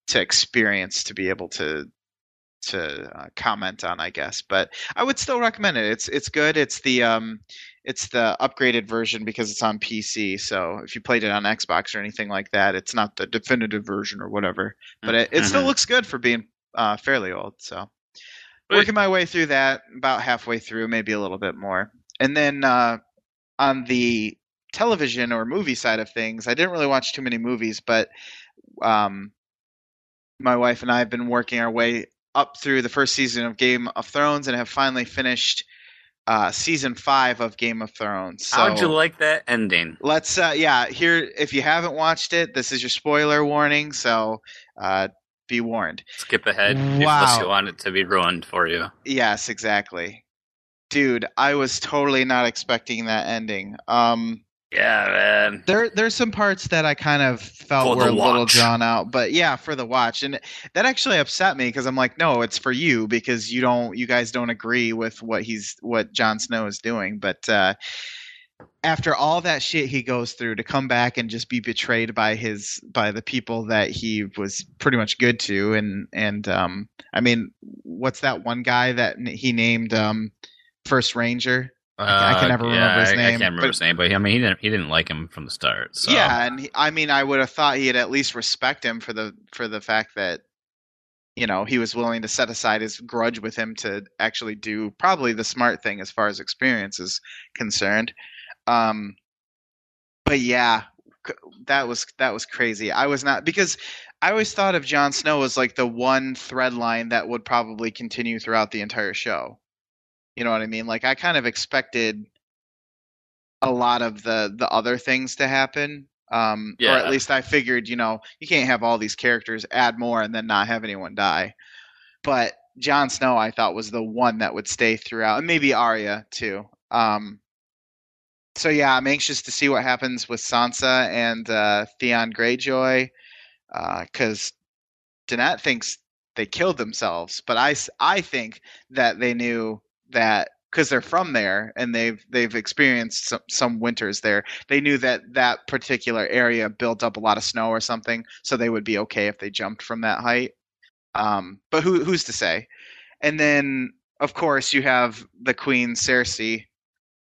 to experience to be able to to uh, comment on, I guess. But I would still recommend it. It's it's good. It's the um, it's the upgraded version because it's on PC. So if you played it on Xbox or anything like that, it's not the definitive version or whatever. But it, it mm-hmm. still looks good for being uh, fairly old. So working my way through that, about halfway through, maybe a little bit more, and then uh, on the television or movie side of things, I didn't really watch too many movies, but um, my wife and I have been working our way up through the first season of Game of Thrones and have finally finished uh, season five of Game of Thrones. So How'd you like that ending? Let's, uh, yeah, here, if you haven't watched it, this is your spoiler warning, so uh, be warned. Skip ahead wow. if you want it to be ruined for you. Yes, exactly. Dude, I was totally not expecting that ending. Um, yeah, man. There, there's some parts that I kind of felt for were a little drawn out, but yeah, for the watch, and that actually upset me because I'm like, no, it's for you because you don't, you guys don't agree with what he's, what Jon Snow is doing. But uh, after all that shit he goes through to come back and just be betrayed by his, by the people that he was pretty much good to, and and um, I mean, what's that one guy that he named um, First Ranger? I can uh, never yeah, remember his name. I, I can't remember but, his name, but I mean, he didn't. He didn't like him from the start. So. Yeah, and he, I mean, I would have thought he'd at least respect him for the for the fact that you know he was willing to set aside his grudge with him to actually do probably the smart thing as far as experience is concerned. Um, but yeah, that was that was crazy. I was not because I always thought of Jon Snow as like the one thread line that would probably continue throughout the entire show. You know what I mean? Like I kind of expected a lot of the the other things to happen. Um, yeah. Or at least I figured, you know, you can't have all these characters add more and then not have anyone die. But Jon Snow, I thought was the one that would stay throughout, and maybe Arya too. Um, so yeah, I'm anxious to see what happens with Sansa and uh, Theon Greyjoy, because uh, Danette thinks they killed themselves, but I I think that they knew that because they're from there and they've they've experienced some, some winters there. They knew that that particular area built up a lot of snow or something, so they would be okay if they jumped from that height. Um, but who who's to say? And then of course you have the queen Cersei,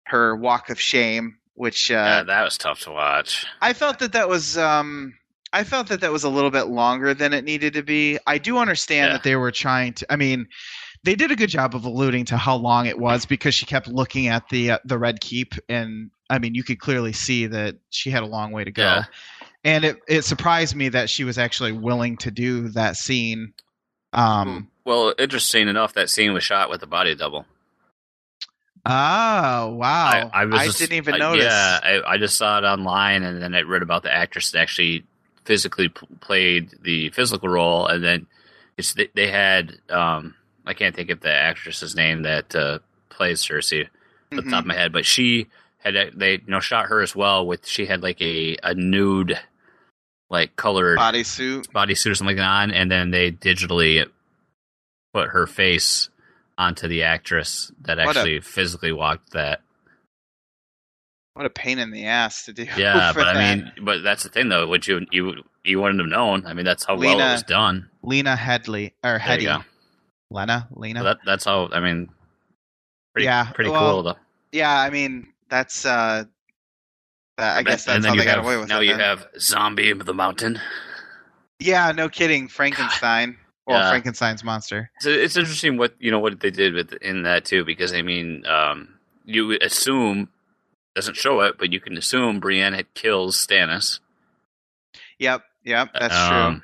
her walk of shame, which uh, yeah, that was tough to watch. I felt that that was um, I felt that that was a little bit longer than it needed to be. I do understand Yeah. that they were trying to. I mean, they did a good job of alluding to how long it was because she kept looking at the uh, the red keep, and I mean, you could clearly see that she had a long way to go. Yeah. And it it surprised me that she was actually willing to do that scene. Um. Well, interesting enough, that scene was shot with a body double. Oh wow! I, was just- didn't even I- notice. Yeah, I, I just saw it online, and then I read about the actress that actually physically p- played the physical role, and then it's they, they had um, I can't think of the actress's name that uh, plays Cersei off the top of my head, but she had a- they you know shot her as well with she had like a a nude like colored Bodysuit. bodysuit or something on, and then they digitally put her face onto the actress that What a- actually physically walked that. What a pain in the ass to do. *laughs* Yeah, but I mean, but that's the thing though. Would you you you wouldn't have known? I mean, that's how well it was done. Lena Headley or There Headey. you go. Lena, Lena. That, that's how. I mean, pretty, Yeah, pretty well, cool though. yeah, I mean that's. uh that, I guess that's how they have got away with now it. you then. have zombie of the mountain. yeah, no kidding, Frankenstein. Well, Yeah. Frankenstein's monster. So it's interesting what you know what they did with in that too, because I mean, um, you assume doesn't show it, but you can assume Brienne had kills Stannis. Yep, yep, that's Um,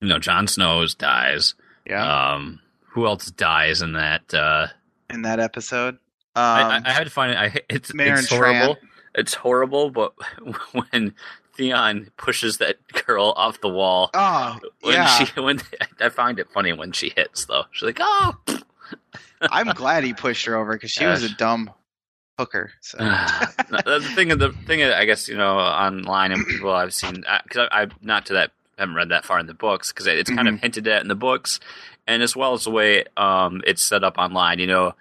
You know, Jon Snow's dies. Yeah, Um, who else dies in that? Uh, in that episode. Um, I, I, I had to find it. I, it's, it's horrible. Trant. It's horrible, but *laughs* when Theon pushes that girl off the wall, oh, when yeah. she *laughs* when I find it funny when she hits though. She's like, oh. *laughs* I'm glad he pushed her over because she was a dumb hooker. So. *sighs* the thing the thing I guess you know online and people I've seen because I, I not to that haven't read that far in the books because it's kind of Mm-hmm. hinted at in the books and as well as the way um, it's set up online. You know,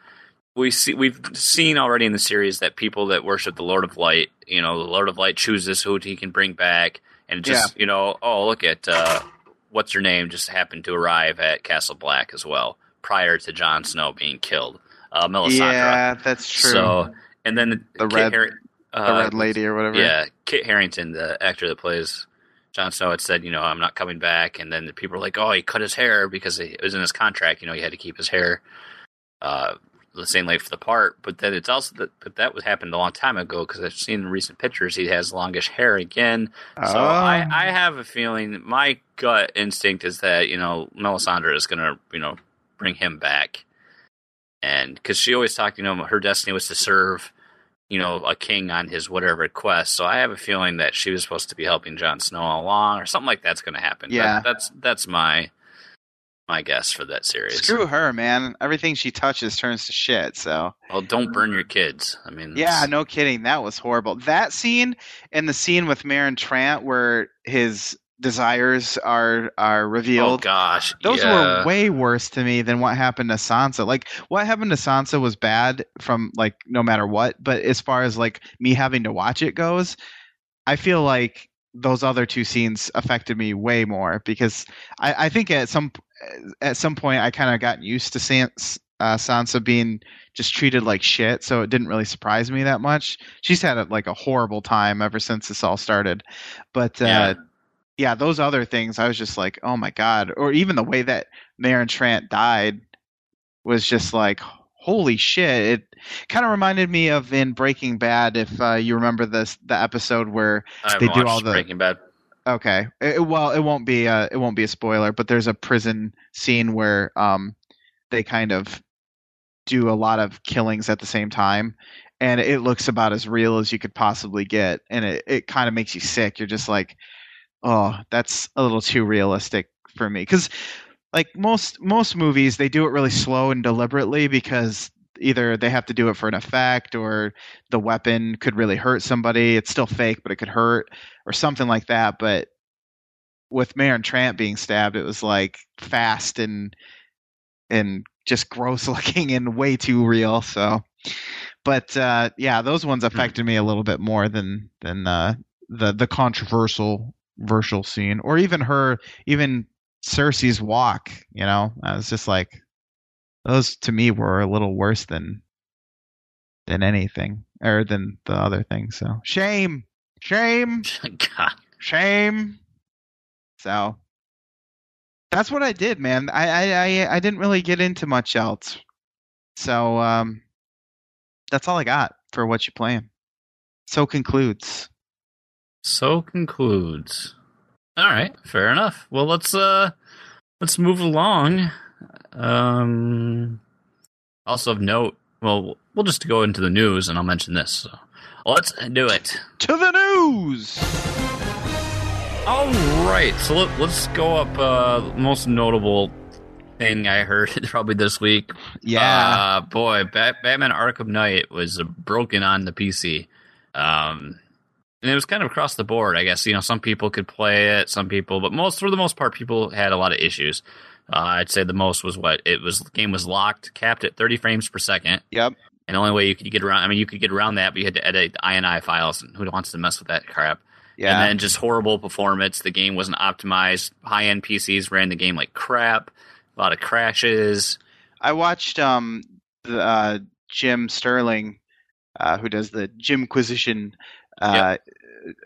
we see we've seen already in the series that people that worship the Lord of Light, you know, the Lord of Light chooses who he can bring back, and just you know, oh look at uh, what's her name just happened to arrive at Castle Black as well prior to Jon Snow being killed, uh, Melisandre. yeah, that's true. So and then The Kit red- Har- the uh, red lady or whatever. Yeah, Kit Harington, the actor that plays Jon Snow, had said, you know, I'm not coming back, and then the people were like, oh, he cut his hair because it was in his contract. You know, he had to keep his hair uh, the same length for the part. But then it's also that, but that was happened a long time ago because I've seen recent pictures he has longish hair again. So Oh. I, ah. I have a feeling, my gut instinct is that you know Melisandre is going to you know bring him back, and because she always talked, you know, her destiny was to serve, you know, a king on his whatever quest. So I have a feeling that she was supposed to be helping Jon Snow all along, or something like that's going to happen. Yeah. That- that's that's my my guess for that series. Screw her, man. Everything she touches turns to shit. So Well, don't burn your kids. I mean, yeah, no kidding. That was horrible. That scene and the scene with Meryn Trant where his desires are are Oh revealed. gosh, Those yeah. were way worse to me than what happened to Sansa. Like what happened to Sansa was bad from like no matter what, but as far as like me having to watch it goes, I feel like those other two scenes affected me way more because I, I think at some at some point I kind of got used to Sans, uh, Sansa being just treated like shit, so it didn't really surprise me that much. She's had a, like a horrible time ever since this all started, but uh, Yeah. yeah, those other things, I was just like, oh my god, or even the way that Meryn Trant died was just like, holy shit! It kind of reminded me of in Breaking Bad, if uh, you remember this the episode where I they do all the- Breaking Bad. Okay. It, well, it won't be uh it won't be a spoiler, but there's a prison scene where um they kind of do a lot of killings at the same time and it looks about as real as you could possibly get and it, it kind of makes you sick. You're just like, "Oh, that's a little too realistic for me." Cuz like most most movies, they do it really slow and deliberately because either they have to do it for an effect or the weapon could really hurt somebody. It's still fake, but it could hurt or something like that. But with Meryn Trant being stabbed, it was like fast and and just gross *laughs* looking and way too real. So, but uh, yeah, those ones affected me a little bit more than than uh, the the controversial virtual scene or even her even Cersei's walk. You know, I was just like those to me were a little worse than than anything or than the other thing. So shame, shame, *laughs* God. shame. So that's what I did, man. I, I, I, I didn't really get into much else. So um, that's all I got for what you playing. So concludes. So concludes. All right, fair enough. Well, let's uh let's move along. Um also of note, well, we'll just go into the news and I'll mention this. So let's do it. To the news. All right, so let, us go up. Uh, most notable thing I heard *laughs* probably this week. Yeah, uh, boy, Bat- Batman Arkham Knight was broken on the PC. Um, and it was kind of across the board. I guess you know some people could play it, some people, but most for the most part, people had a lot of issues. Uh, I'd say the most was what it was. The game was locked, capped at 30 frames per second. Yep. And the only way you could get around, I mean, you could get around that, but you had to edit the INI files, and who wants to mess with that crap? Yeah. And then just horrible performance. The game wasn't optimized. High end PCs ran the game like crap. A lot of crashes. I watched um the uh, Jim Sterling, uh, who does the Jimquisition uh, yep.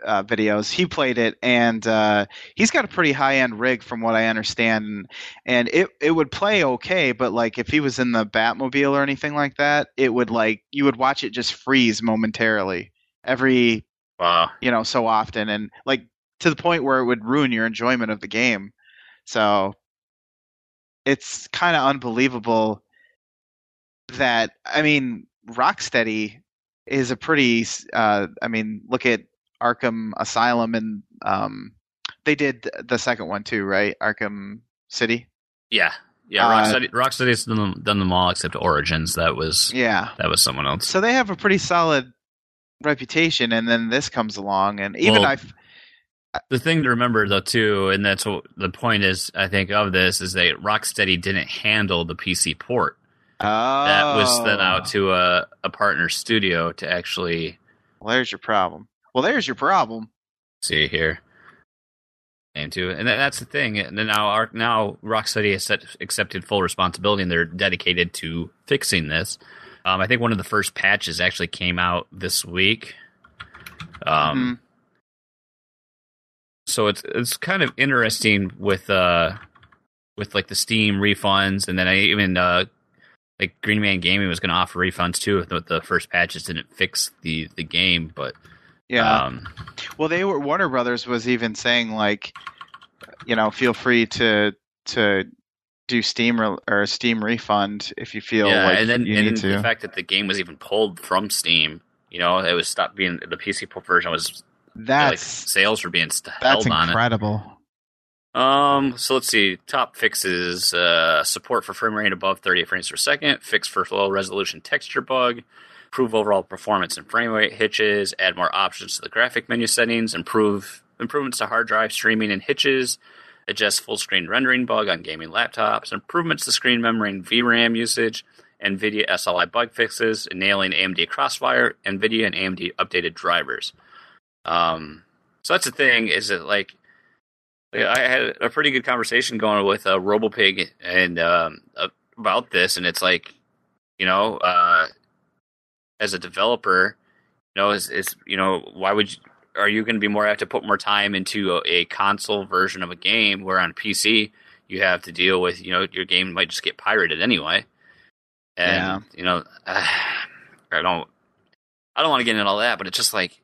Uh, videos. He played it, and uh, he's got a pretty high end rig, from what I understand. And it it would play okay, but like if he was in the Batmobile or anything like that, it would like you would watch it just freeze momentarily every Wow. You know, so often and like to the point where it would ruin your enjoyment of the game. So it's kind of unbelievable that I mean, Rocksteady is a pretty uh I mean, look at Arkham Asylum and um they did the second one too, right? Arkham City? Yeah. Yeah, Rocksteady, uh, Rocksteady's done them, done them all except Origins. That was yeah, that was someone else. So they have a pretty solid reputation, and then this comes along, and even well, I. The thing to remember, though, too, and that's what the point is, I think, of this is that Rocksteady didn't handle the PC port. Oh. That was sent out to a, a partner studio to actually. Well, there's your problem. Well, there's your problem. See here. And to and that's the thing. And now, now Rocksteady has set, accepted full responsibility, and they're dedicated to fixing this. Um, I think one of the first patches actually came out this week. Um, mm-hmm. so it's it's kind of interesting with uh with like the Steam refunds, and then I even uh like Green Man Gaming was going to offer refunds too if the, the, first patches didn't fix the the game, but yeah. Um, well, they were Warner Brothers was even saying like, you know, feel free to to do Steam re- or Steam refund if you feel yeah, like and then, you and need to. The fact that the game was even pulled from Steam, you know, it was stopped being the PC version was that's like, sales were being st- that's held incredible. Um, so let's see. Top fixes: uh, support for frame rate above 30 frames per second, fix for low resolution texture bug, improve overall performance and frame rate hitches, add more options to the graphic menu settings, improve improvements to hard drive streaming and hitches, adjust full screen rendering bug on gaming laptops, improvements to screen memory and VRAM usage, NVIDIA SLI bug fixes, nailing AMD Crossfire, NVIDIA and AMD updated drivers. Um, so that's the thing is that like I had a pretty good conversation going with uh, RoboPig and um, about this, and it's like you know, uh, as a developer, you know, is is you know, why would you, are you going to be more have to put more time into a, a, console version of a game where on PC you have to deal with you know your game might just get pirated anyway, and yeah. you know uh, *sighs* I don't I don't want to get into all that, but it's just like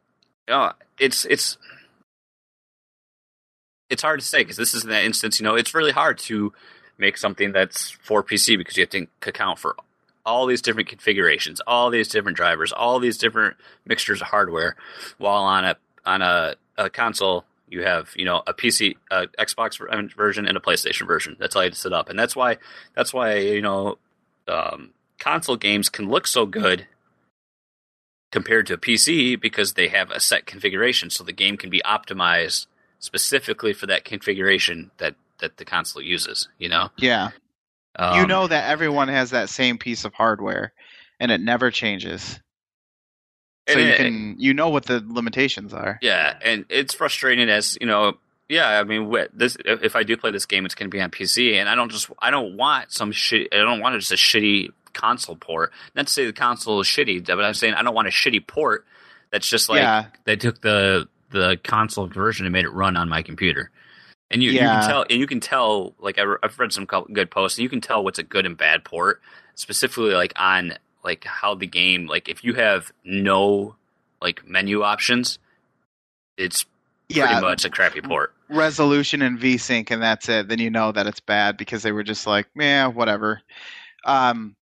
you know it's it's it's hard to say because this is in that instance you know it's really hard to make something that's for PC because you have to account for all these different configurations, all these different drivers, all these different mixtures of hardware, while on a on a, a console you have you know a PC, a Xbox version, and a PlayStation version. That's all you set up, and that's why that's why you know um, console games can look so good compared to a PC because they have a set configuration, so the game can be optimized specifically for that configuration that that the console uses. You know? Yeah. Um, you know that everyone has that same piece of hardware, and it never changes so you can you know what the limitations are. Yeah, and it's frustrating as you know. Yeah, I mean, this if I do play this game, it's going to be on PC, and I don't just I don't want some shit. I don't want just a shitty console port. Not to say the console is shitty, but I'm saying I don't want a shitty port that's just like Yeah. they took the the console version and made it run on my computer. And you, you can tell, and you can tell. Like I've read some good posts, and you can tell what's a good and bad port, specifically like on like how the game. Like if you have no like menu options, it's yeah, pretty much a crappy port. resolution and VSync, and that's it. Then you know that it's bad because they were just like, yeah, whatever. Um,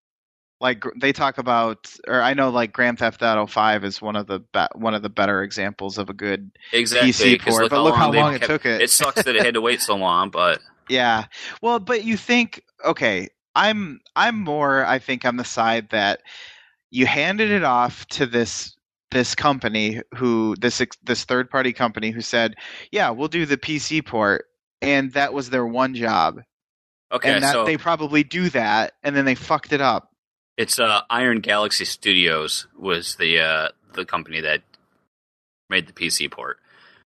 like they talk about, or I know like Grand Theft Auto Five is one of the be- one of the better examples of a good Exactly. PC port. But look how long it kept- took it. It sucks that it had to wait so long, but *laughs* Yeah. Well, but you think okay, I'm I'm more I think on the side that you handed it off to this this company who this this third party company who said, "Yeah, we'll do the PC port." And that was their one job. okay. and that so they probably do that and then they fucked it up. It's uh, Iron Galaxy Studios was the uh, the company that made the PC port.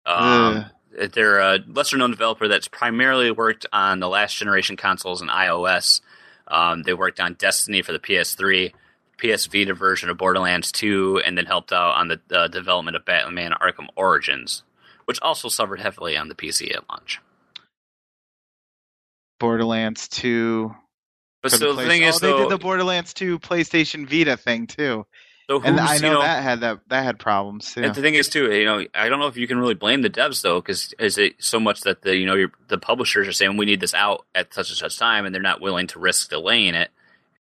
Um, they're a lesser known developer that's primarily worked on the last generation consoles and iOS. Um, they worked on Destiny for the PS3, PS Vita version of Borderlands 2, and then helped out on the uh, development of Batman Arkham Origins, which also suffered heavily on the PC at launch. Borderlands 2. But so the, thing oh, is, they did the Borderlands 2 PlayStation Vita thing too. so And I you know, know, that had that that had problems too. And the thing is, too, you know, I don't know if you can really blame the devs though, because is it so much that the you know your, the publishers are saying we need this out at such and such time, and they're not willing to risk delaying it.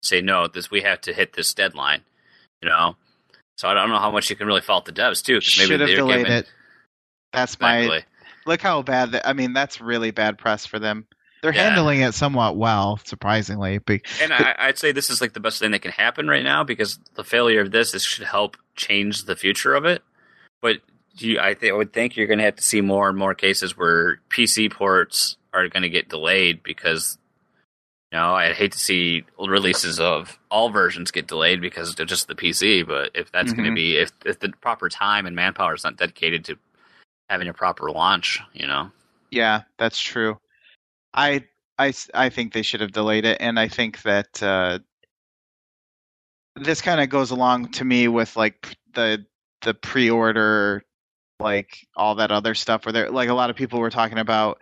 Say no, this we have to hit this deadline, you know. So I don't know how much you can really fault the devs too. 'cause maybe Should have they're delayed giving- it. That's my look how bad that I mean that's really bad press for them. They're Yeah. handling it somewhat well, surprisingly. But And I, I'd say this is like the best thing that can happen right now because the failure of this is should help change the future of it. But do you, I, think, I would think you're going to have to see more and more cases where PC ports are going to get delayed because, you know, I'd hate to see releases of all versions get delayed because they're just the PC. But if that's going to mm-hmm. be if if the proper time and manpower is not dedicated to having a proper launch, you know, yeah, that's true. I I I think they should have delayed it, and I think that uh, this kind of goes along to me with like the the pre-order, like all that other stuff. Where there, like a lot of people were talking about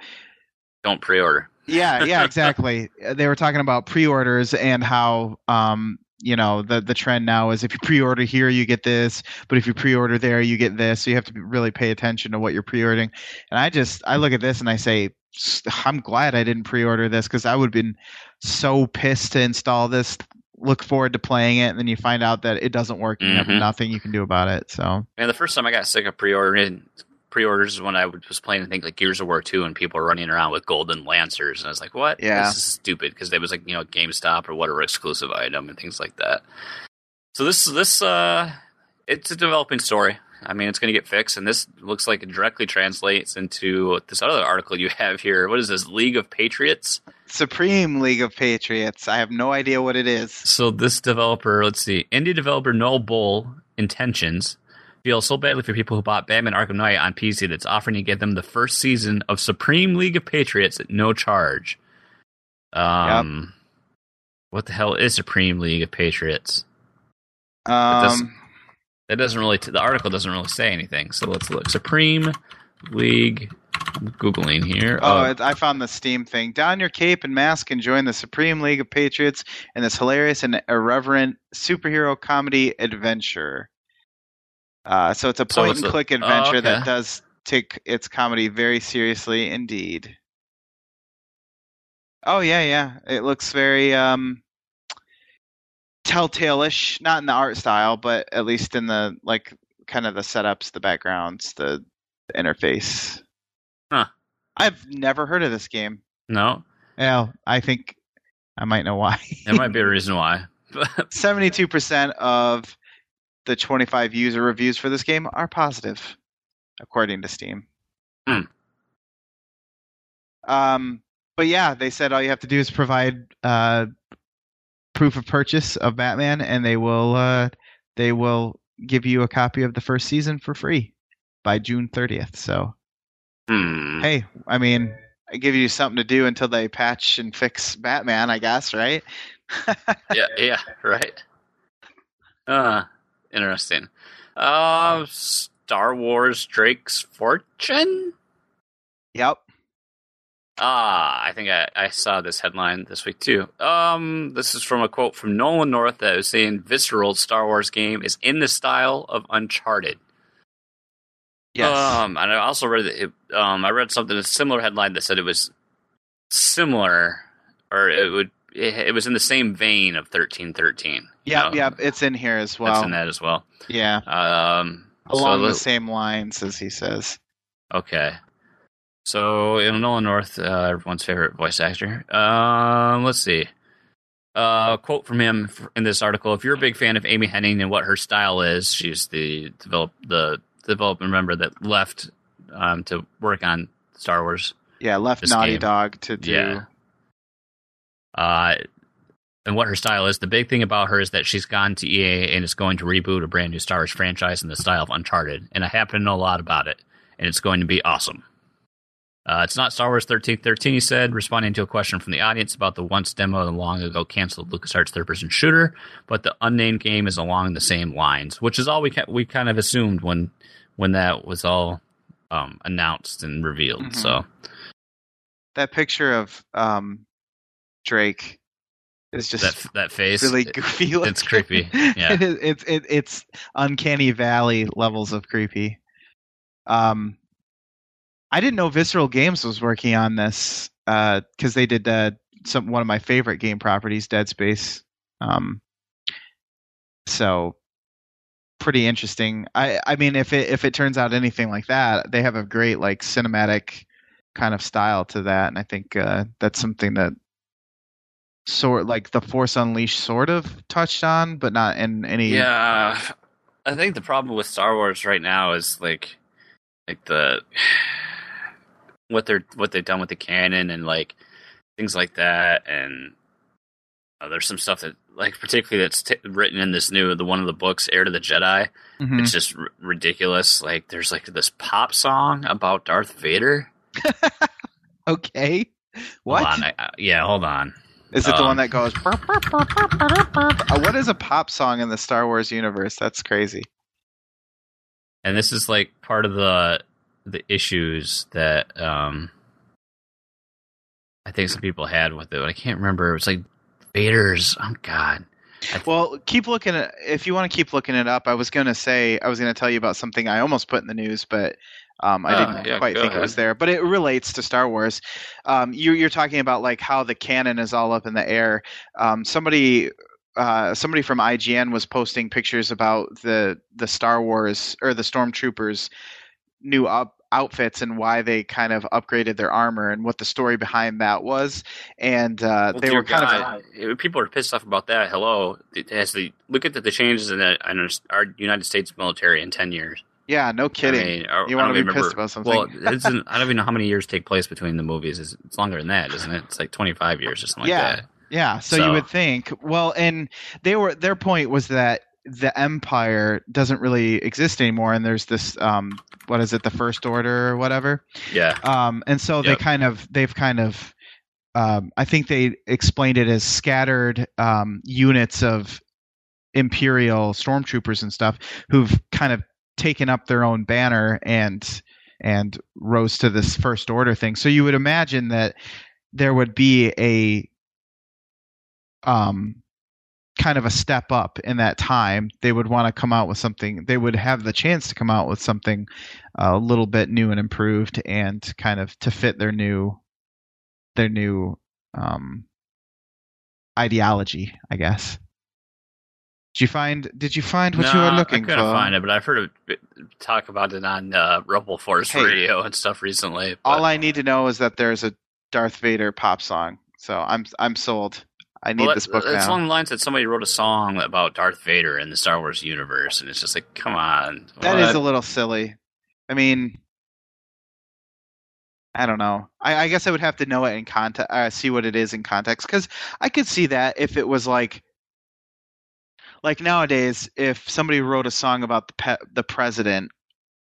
don't pre-order. yeah yeah *laughs* exactly Uh, they were talking about pre-orders and how um you know the the trend now is if you pre-order here you get this but if you pre-order there you get this so you have to really pay attention to what you're pre-ordering and i just i look at this and i say "S- i'm glad i didn't pre-order this because i would have been so pissed to install this look forward to playing it and then you find out that it doesn't work and you have nothing you can do about it so and the first time I got sick of pre-ordering pre-orders is when I was playing, I think, like Gears of War two, and people were running around with golden lancers, and I was like, "What? Yeah. this is stupid." Because they was like, you know, GameStop or whatever exclusive item and things like that. So this this uh, it's a developing story. I mean, it's going to get fixed, and this looks like it directly translates into this other article you have here. What is this? League of Patriots. supreme league of patriots i have no idea what it is So this developer, let's see, indie developer Noel Bull Intentions feels so badly for people who bought Batman Arkham Knight on PC that's offering to get them the first season of Supreme League of Patriots at no charge. Um, what the hell is Supreme League of Patriots? um That doesn't really. the article doesn't really say anything. So let's look. Supreme League. I'm googling here. Oh, Uh, I found the Steam thing. Don your cape and mask and join the Supreme League of Patriots in this hilarious and irreverent superhero comedy adventure. Uh, so it's a So point it's and a- click oh, adventure okay. that does take its comedy very seriously indeed. Oh yeah, yeah. It looks very um, telltale-ish, not in the art style, but at least in the like kind of the setups, the backgrounds, the, the interface. Huh. I've never heard of this game. no, Well, I think I might know why. there might be a reason why. *laughs* *laughs* Seventy-two percent of the twenty-five user reviews for this game are positive, according to Steam. Hmm. Um, but yeah, they said all you have to do is provide uh, proof of purchase of Batman, and they will uh, they will give you a copy of the first season for free by June thirtieth. So hmm. hey, I mean, I give you something to do until they patch and fix Batman, I guess, right? *laughs* yeah, yeah, right. Uh, interesting. Uh, Star Wars Drake's Fortune? Yep. Ah, I think I, I saw this headline this week too. Um, this is from a quote from Nolan North that was saying Visceral Star Wars game is in the style of Uncharted. Yes. Um, and I also read that it, um, I read something a similar headline that said it was similar, or it would it, it was in the same vein of thirteen thirteen. Yep, yep, it's in here as well. That's in that as well. Yeah. Um, along so the same lines as he says. Okay. So, in Nolan North, uh, everyone's favorite voice actor. Um, let's see. Uh, quote from him in this article: If you're a big fan of Amy Hennig and what her style is, she's the develop the development member that left um, to work on Star Wars. Yeah, left Naughty game. Dog to do. Yeah. Uh, and what her style is. The big thing about her is that she's gone to EA and is going to reboot a brand new Star Wars franchise in the style of Uncharted. And I happen to know a lot about it, and it's going to be awesome. Uh, it's not Star Wars 1313, he said, responding to a question from the audience about the once demo and long ago canceled LucasArts third person shooter, but the unnamed game is along the same lines, which is all we, ca- we kind of assumed when when that was all um, announced and revealed. Mm-hmm. So that picture of um, Drake is just that that face really goofy. It, it's creepy. *laughs* Yeah, it, it, it, it's uncanny valley levels of creepy. Um, I didn't know Visceral Games was working on this because uh, they did uh, some one of my favorite game properties, Dead Space. Um, so pretty interesting. I I mean, if it if it turns out anything like that, they have a great like cinematic kind of style to that, and I think uh, that's something that sort like the Force Unleashed sort of touched on, but not in any. Yeah, I think the problem with Star Wars right now is like like the what they're what they've done with the canon and like things like that, and uh, there's some stuff that like particularly that's t- written in this new the one of the books Heir to the Jedi. Mm-hmm. It's just r- ridiculous. Like there's like this pop song about Darth Vader. *laughs* okay. What? Hold I, uh, yeah, hold on. Is it um, the one um, that goes? uh, what is a pop song in the Star Wars universe? That's crazy. And this is like part of the the issues that um I think some people had with it. I can't remember. It was like Vader's. Oh God. Th- well, keep looking at if you want to keep looking it up. I was going to say I was going to tell you about something I almost put in the news, but um, I oh, didn't yeah, quite think ahead. it was there. But it relates to Star Wars. Um, you, are talking about like how the canon is all up in the air. Um, somebody. Uh, somebody from IGN was posting pictures about the the Star Wars or the Stormtroopers new up outfits and why they kind of upgraded their armor and what the story behind that was. And uh, well, they were kind God, of people are pissed off about that. Hello, as the look at the, the changes in, the, in our United States military in ten years. Yeah, no kidding. I mean, you want to be remember, pissed about something? Well, I don't even know how many years take place between the movies. It's, it's longer than that, isn't it? It's like twenty five years or something yeah. like that. Yeah, so, so you would think. Well, and they were their point was that the empire doesn't really exist anymore and there's this um what is it the first order or whatever? Yeah. Um and so yep. they kind of they've kind of um i think they explained it as scattered um units of imperial stormtroopers and stuff who've kind of taken up their own banner and and rose to this first order thing. So you would imagine that there would be a um kind of a step up in that time, they would want to come out with something. They would have the chance to come out with something uh, a little bit new and improved, and kind of to fit their new their new um, ideology, I guess. Did you find? Did you find what no, you were looking for? I couldn't for? find it, but I've heard it, talk about it on uh, Rebel Force hey, Radio and stuff recently. But. All I need to know is that there's a Darth Vader pop song, so I'm I'm sold. I need well, this book It's now. along the lines that somebody wrote a song about Darth Vader in the Star Wars universe, and it's just like, come on. That what? is a little silly. I mean, I don't know. I, I guess I would have to know it in context, uh, see what it is in context, because I could see that if it was like, like nowadays, if somebody wrote a song about the pe- the president,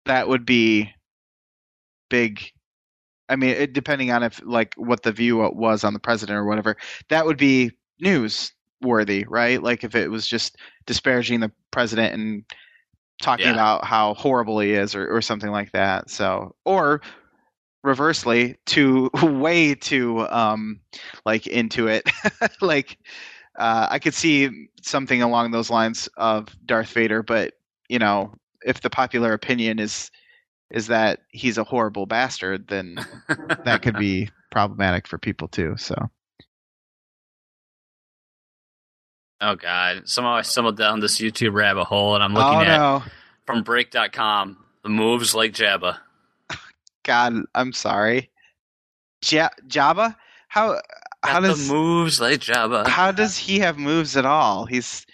that would be big I mean, it, depending on if like what the view was on the president or whatever, that would be news. worthy, right? Like if it was just disparaging the president and talking Yeah. about how horrible he is or, or something like that. So, or reversely, too *laughs* way too um like into it, *laughs* like uh, I could see something along those lines of Darth Vader, but you know, if the popular opinion is is that he's a horrible bastard, then that could be *laughs* problematic for people too. So Oh god. Somehow I stumbled down this YouTube rabbit hole and I'm looking oh at no, from break.com the moves like Jabba. *laughs* God, I'm sorry. Ja- Jabba, how how Got does the moves like Jabba? how does he have moves at all? He's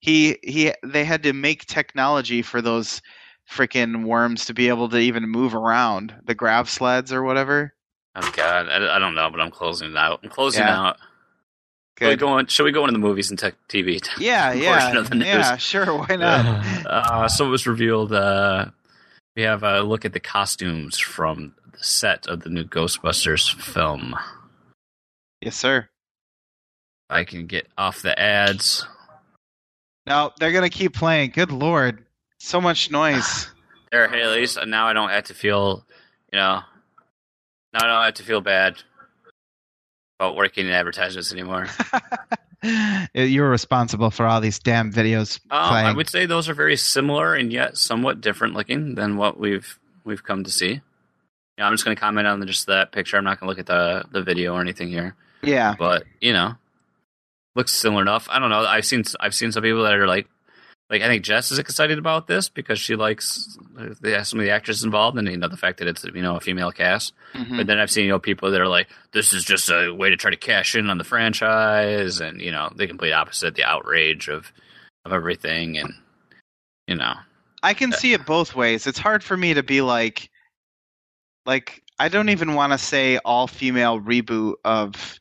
he he they had to make technology for those freaking worms to be able to even move around the grav sleds or whatever. Oh god, I, I don't know, but I'm closing it out. I'm closing Yeah. out. Should we go on, should we go into the movies and tech TV? *laughs* Yeah, portion yeah, of the news? yeah. Sure, why not? *laughs* uh, so it was revealed. Uh, we have a look at the costumes from the set of the new Ghostbusters film. Yes, sir. I can get off the ads. No, they're gonna keep playing. Good lord, so much noise. *sighs* There, hey, at least now I don't have to feel, you know, now I don't have to feel bad about working in advertisements anymore. *laughs* You're responsible for all these damn videos Um. I would say those are very similar and yet somewhat different looking than what we've we've come to see. Yeah, I'm just going to comment on just that picture. I'm not going to look at the the video or anything here, yeah, but you know, looks similar enough. I don't know. I've seen I've seen some people that are like, like I think Jess is excited about this because she likes the, some of the actors involved and you know the fact that it's you know a female cast. Mhm. But then I've seen you know people that are like, this is just a way to try to cash in on the franchise, and you know the complete opposite, the outrage of of everything, and you know, I can see it both ways. It's hard for me to be like, like I don't even want to say all female reboot of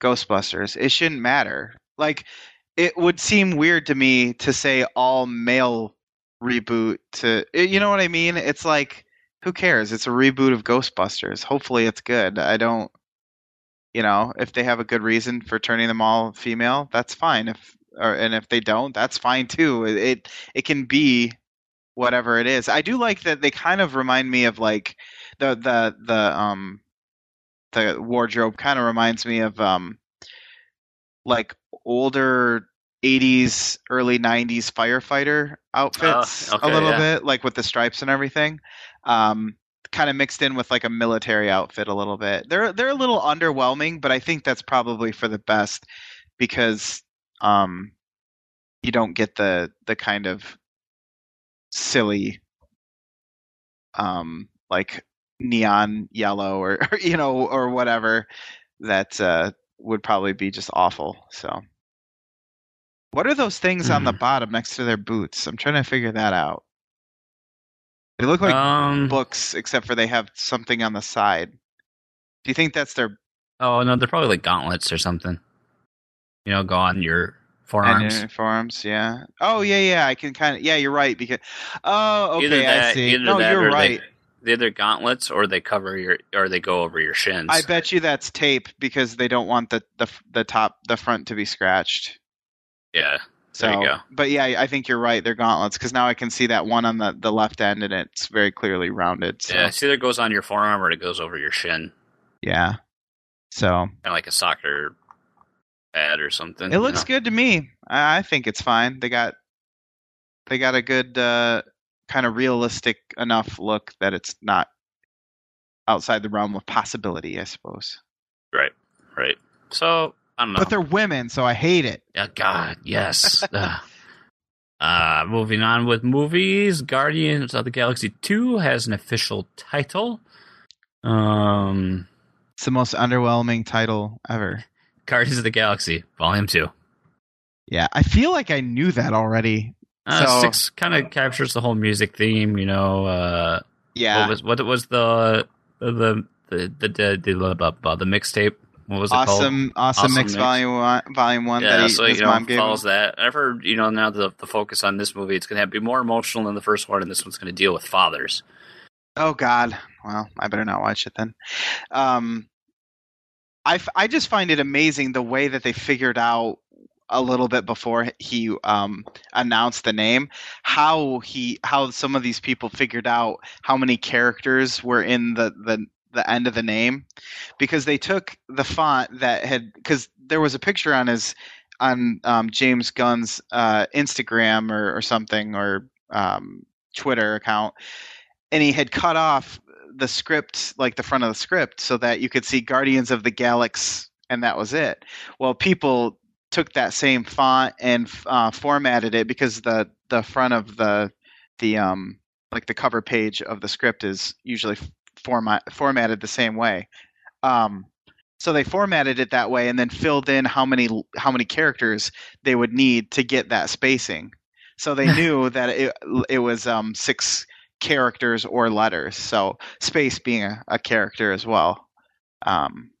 Ghostbusters. It shouldn't matter. Like, it would seem weird to me to say all male reboot. To you know what I mean? It's like, who cares? It's a reboot of Ghostbusters. Hopefully, it's good. I don't. You know, if they have a good reason for turning them all female, that's fine. If or and if they don't, that's fine too. It it, it can be whatever it is. I do like that they kind of remind me of like the the the um the wardrobe kind of reminds me of um like older 80s early 90s firefighter outfits okay, a little yeah. bit like with the stripes and everything um kind of mixed in with like a military outfit a little bit they're they're a little underwhelming but i think that's probably for the best because um you don't get the the kind of silly um like neon yellow or, or *laughs* you know or whatever that uh would probably be just awful so. What are those things on the Hmm. bottom next to their boots? I'm trying to figure that out. They look like um, books except for they have something on the side. Do you think that's their oh no, they're probably like gauntlets or something. You know, go on your forearms. uniforms yeah. Oh yeah yeah i can kind of yeah you're right because oh okay that, i see no you're right They, they're either gauntlets or they cover your or they go over your shins. I bet you that's tape because they don't want the the the top the front to be scratched. yeah, So, There you go. but yeah, I think you're right. They're gauntlets because now I can see that one on the the left end and it's very clearly rounded. So, yeah. It's either goes on your forearm or it goes over your shin, yeah. So kind of like a soccer pad or something. it looks good to me. I, I think it's fine. They got they got a good uh, kind of realistic enough look that it's not outside the realm of possibility. I suppose. Right, right. So I don't know. But they're women, so I hate it. Yeah, God, yes. *laughs* Uh, moving on with movies, Guardians of the Galaxy Two has an official title. Um, It's the most underwhelming title ever. Guardians of the Galaxy Volume Two. Yeah, I feel like I knew that already. Uh, So- six kind of captures the whole music theme. You know, uh, Yeah, what was what was the the the the the, the, the, mixtape? What was it called? awesome, awesome, Awesome mix, Mix. volume one, volume one. Yeah, that he, so you know, mom gave him. follows that. I've heard, you know, now the the focus on this movie, it's going to be more emotional than the first one, and this one's going to deal with fathers. Oh God. Well, I better not watch it then. Um, I, f- I just find it amazing the way that they figured out a little bit before he um, announced the name how he how some of these people figured out how many characters were in the the the end of the name because they took the font that had because there was a picture on his on um, James Gunn's uh, Instagram or, or something or um, Twitter account, and he had cut off the script, like the front of the script, so that you could see Guardians of the Galaxy, and that was it. Well, people took that same font and uh, formatted it because the the front of the the um like the cover page of the script is usually format formatted the same way. Um, so they formatted it that way and then filled in how many how many characters they would need to get that spacing. So they *laughs* knew that it it was um, six characters or letters. So space being a, a character as well. Um,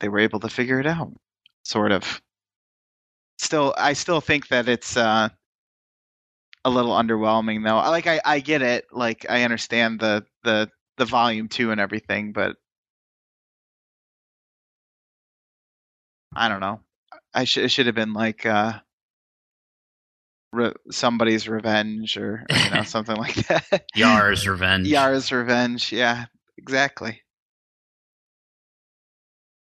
they were able to figure it out, sort of. Still, I still think that it's uh, a little underwhelming, though. Like I, I get it. Like I understand the the the volume two and everything, but I don't know. I should it should have been like uh, re- somebody's revenge or, or you know *laughs* something like that. Yar's revenge. Yar's revenge. Yeah, exactly.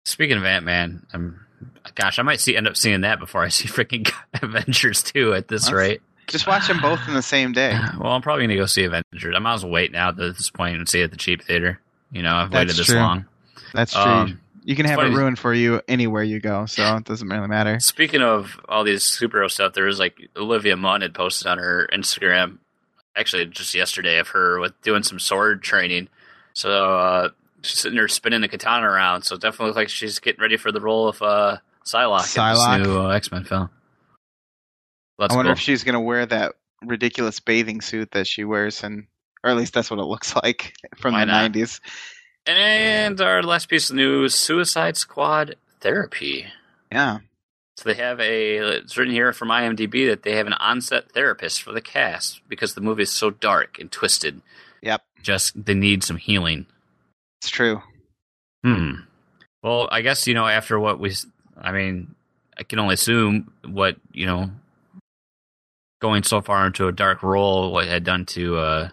Speaking of Ant Man, I'm gosh, I might see end up seeing that before I see *laughs* freaking Avengers two at this That's, rate. Just watch them both in the same day. *sighs* Well, I'm probably gonna go see Avengers. I might as well wait now at this point and see it at the cheap theater. You know, I've That's waited this true. long. That's true. Um, you can have it ruined for you anywhere you go, so it doesn't really matter. Speaking of all these superhero stuff, there was like Olivia Munn had posted on her Instagram, actually just yesterday, of her with doing some sword training. So uh, she's sitting there spinning the katana around. So it definitely looks like she's getting ready for the role of uh, Psylocke, Psylocke. in this new uh, X Men film. That's I wonder cool. if she's going to wear that ridiculous bathing suit that she wears, and or at least that's what it looks *laughs* like from Why the '90s. And our last piece of news: Suicide Squad therapy. Yeah. So they have a. It's written here from IMDb that they have an onset therapist for the cast because the movie is so dark and twisted. Yep. Just they need some healing. It's true. Hmm. Well, I guess you know after what we. I mean, I can only assume what you know. Going so far into a dark role, what had done to uh,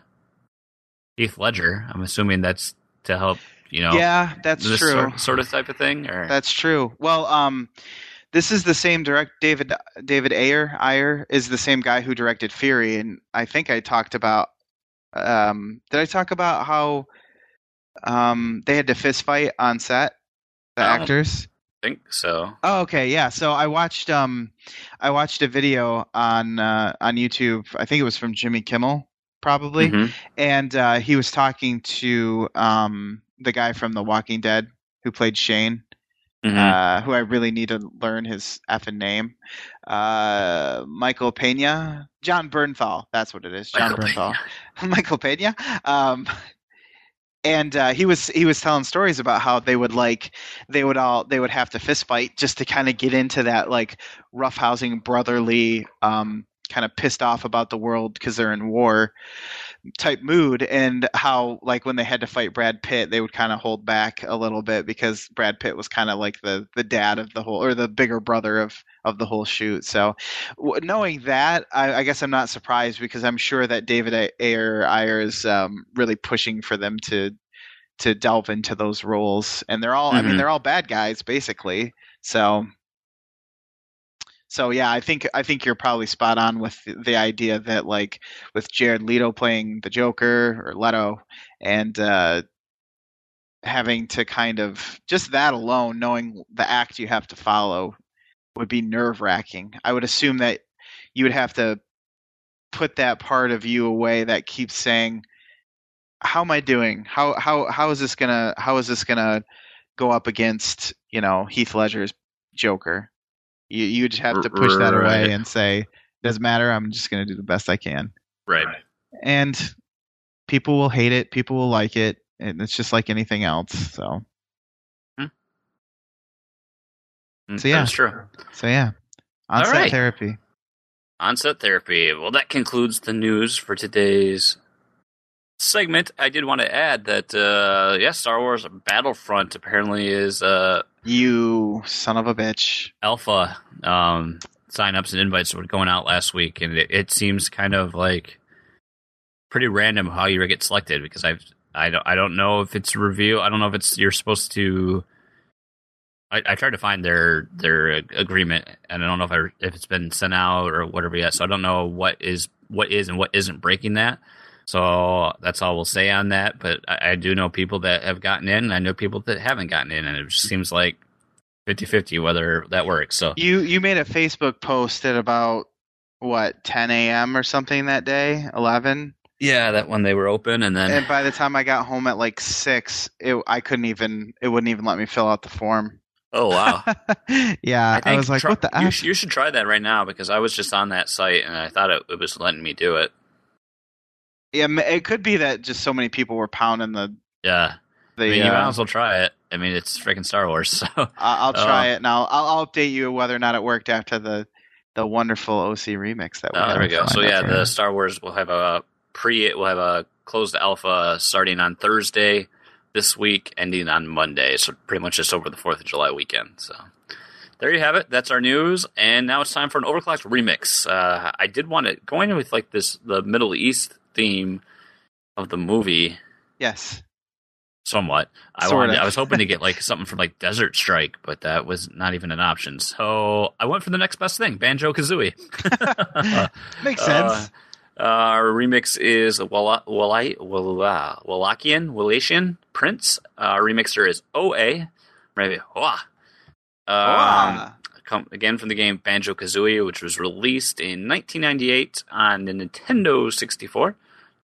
Heath Ledger. I'm assuming that's to help you know yeah that's true sort, sort, of type of thing or? that's true well um this is the same direct david david ayer ayer is the same guy who directed fury and i think i talked about um did i talk about how um they had to fist fight on set the actors I think so oh okay yeah so i watched um i watched a video on uh on youtube i think it was from jimmy kimmel probably, mm-hmm. and uh, he was talking to um, the guy from The Walking Dead who played Shane. Mm-hmm. Uh, who I really need to learn his effing name. Uh, Michael Pena, Jon Bernthal. That's what it is. John Michael Bernthal. *laughs* Michael Pena. Um, and uh, he was he was telling stories about how they would like they would all they would have to fist fight just to kind of get into that like roughhousing brotherly um, kind of pissed off about the world because they're in war type mood and how like when they had to fight Brad Pitt they would kind of hold back a little bit because Brad Pitt was kind of like the the dad of the whole or the bigger brother of of the whole shoot so w- knowing that I, I, guess I'm not surprised because I'm sure that David Ayer Ayer is um, really pushing for them to to delve into those roles and they're all mm-hmm. I mean mm-hmm. they're all bad guys basically so so yeah, I think I think you're probably spot on with the idea that like with Jared Leto playing the Joker or Leto and uh, having to kind of just that alone, knowing the act you have to follow, would be nerve wracking. I would assume that you would have to put that part of you away that keeps saying, "How am I doing? How how how is this gonna how is this gonna go up against you know Heath Ledger's Joker?" You you just have to push that right. away and say, doesn't matter. I'm just going to do the best I can. Right. And people will hate it. People will like it. And it's just like anything else. So. Hmm. So yeah, that's true. So yeah, onset right. therapy. Onset therapy. Well, that concludes the news for today's segment. I did want to add that uh, yes, yeah, Star Wars Battlefront apparently is uh, you son of a bitch. Alpha um, signups and invites were going out last week, and it, it seems kind of like pretty random how you get selected because I've I don't I don't know if it's review. I don't know if it's you're supposed to. I, I tried to find their their agreement, and I don't know if I if it's been sent out or whatever yet. So I don't know what is what is and what isn't breaking that. So that's all we'll say on that. But I, I do know people that have gotten in. And I know people that haven't gotten in, and it just seems like 50-50 whether that works. So you you made a Facebook post at about what 10 a.m. or something that day, 11. Yeah, that when they were open, and then and by the time I got home at like six, it I couldn't even it wouldn't even let me fill out the form. Oh wow! *laughs* yeah, I, I, was like, try, "What the?" You, you, should try that right now because I was just on that site and I thought it, it was letting me do it. Yeah, it could be that just so many people were pounding the. Yeah, the, I mean, you uh, might as well try it. I mean, it's freaking Star Wars, *laughs* so I'll, try uh, it now. I'll, I'll update you whether or not it worked after the the wonderful OC remix that we. Oh, there we go. So yeah, the Star Wars will have a pre. We'll have a closed alpha starting on Thursday this week, ending on Monday. So pretty much just over the Fourth of July weekend. So there you have it. That's our news, and now it's time for an overclocked remix. Uh, I did want to go in with like this the Middle East theme of the movie. Yes. Somewhat. I wanted. I was hoping to get like *laughs* something from like Desert Strike, but that was not even an option. So I went for the next best thing, Banjo Kazooie. *laughs* Makes *laughs* sense. Uh, our remix is Walla- Walla- Walla- Wallachian, Wallachian Prince. Uh, our remixer is OA. Maybe Hoa. Um, come, again from the game Banjo Kazooie, which was released in 1998 on the Nintendo 64.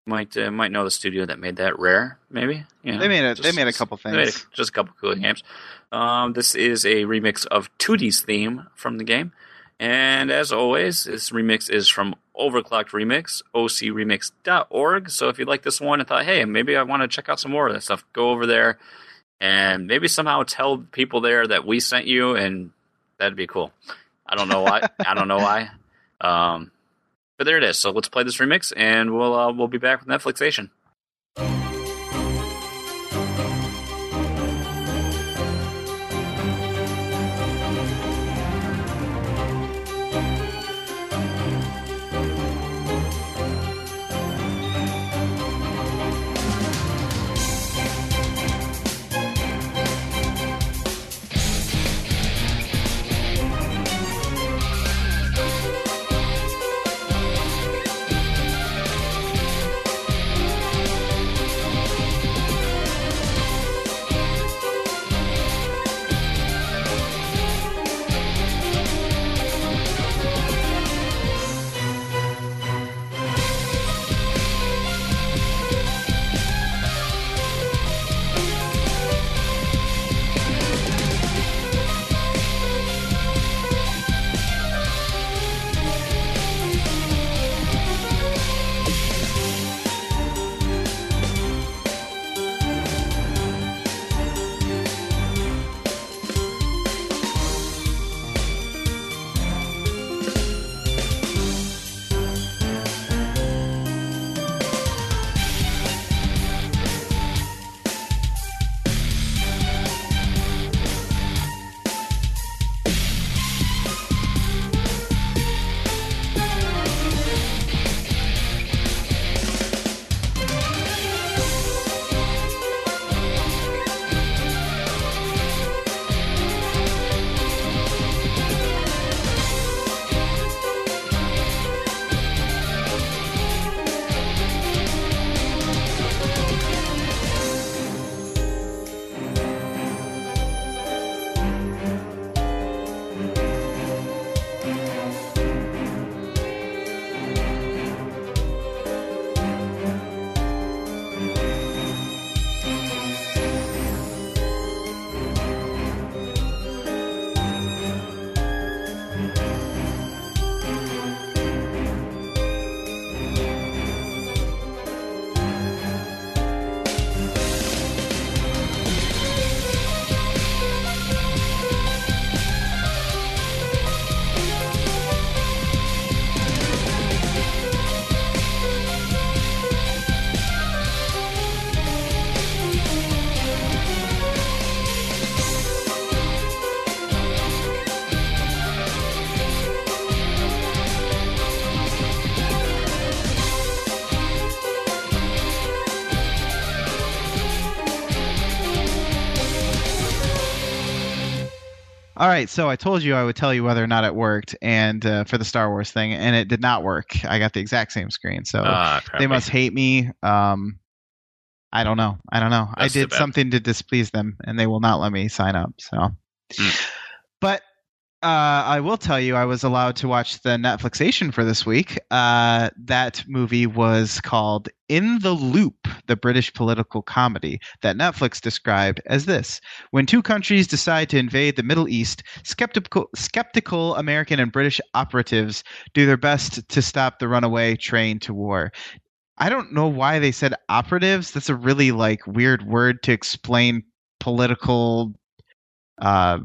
Might uh, might know the studio that made that rare, maybe. You know, they made a just, they made a couple things, a, just a couple cool games. Um, this is a remix of Tooty's theme from the game, and as always, this remix is from Overclocked Remix, ocremix.org. So if you like this one and thought, hey, maybe I want to check out some more of this stuff, go over there and maybe somehow tell people there that we sent you, and that'd be cool. I don't know why. I don't know why. *laughs* Um, but there it is. So let's play this remix, and we'll uh, we'll be back with Netflixation. All right, so I told you I would tell you whether or not it worked, and uh, for the Star Wars thing, and it did not work. I got the exact same screen, so uh, they must hate me. Um, I don't know. I don't know. That's I did something to displease them, and they will not let me sign up. So, mm. but uh, I will tell you, I was allowed to watch the Netflixation for this week. Uh, that movie was called In the Loop, the British political comedy that Netflix described as this: When two countries decide to invade the Middle East, skeptical, skeptical American and British operatives do their best to stop the runaway train to war. I don't know why they said operatives. That's a really like weird word to explain political uh,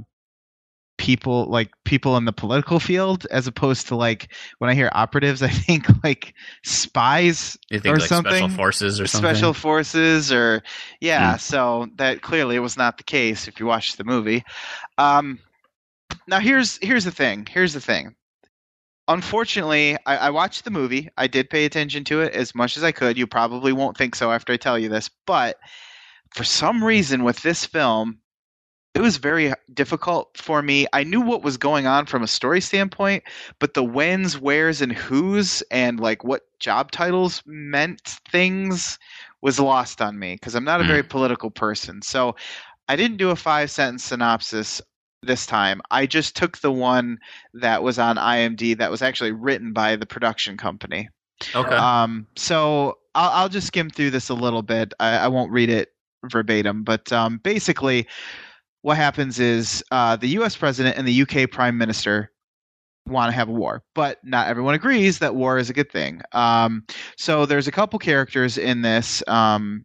people like people in the political field as opposed to like when I hear operatives, *laughs* I think like spies you think or like something. Special forces or something. Special forces or yeah. Mm. So that clearly was not the case if you watch the movie. Um, now here's here's the thing. Here's the thing. Unfortunately, I, I watched the movie. I did pay attention to it as much as I could. You probably won't think so after I tell you this, but for some reason with this film, it was very difficult for me. I knew what was going on from a story standpoint, but the whens, wheres, and whos, and like what job titles meant things was lost on me because I'm not a very mm. political person. So I didn't do a five sentence synopsis this time. I just took the one that was on IMDb that was actually written by the production company. Okay. Um, so I'll, I'll just skim through this a little bit. I, I won't read it verbatim, but um, basically, what happens is uh, the U.S. president and the U.K. prime minister want to have a war, but not everyone agrees that war is a good thing. Um, so there's a couple characters in this. Um,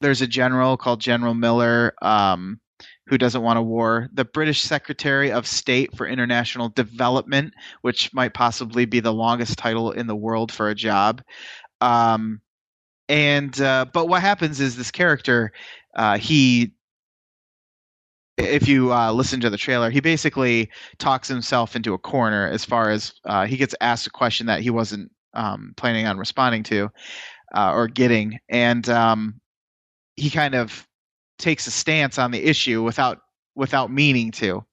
there's a general called General Miller um, who doesn't want a war. The British Secretary of State for International Development, which might possibly be the longest title in the world for a job. Um, and uh, but what happens is this character uh, he if you uh, listen to the trailer, he basically talks himself into a corner as far as uh, he gets asked a question that he wasn't um, planning on responding to uh, or getting, and um, he kind of takes a stance on the issue without without meaning to.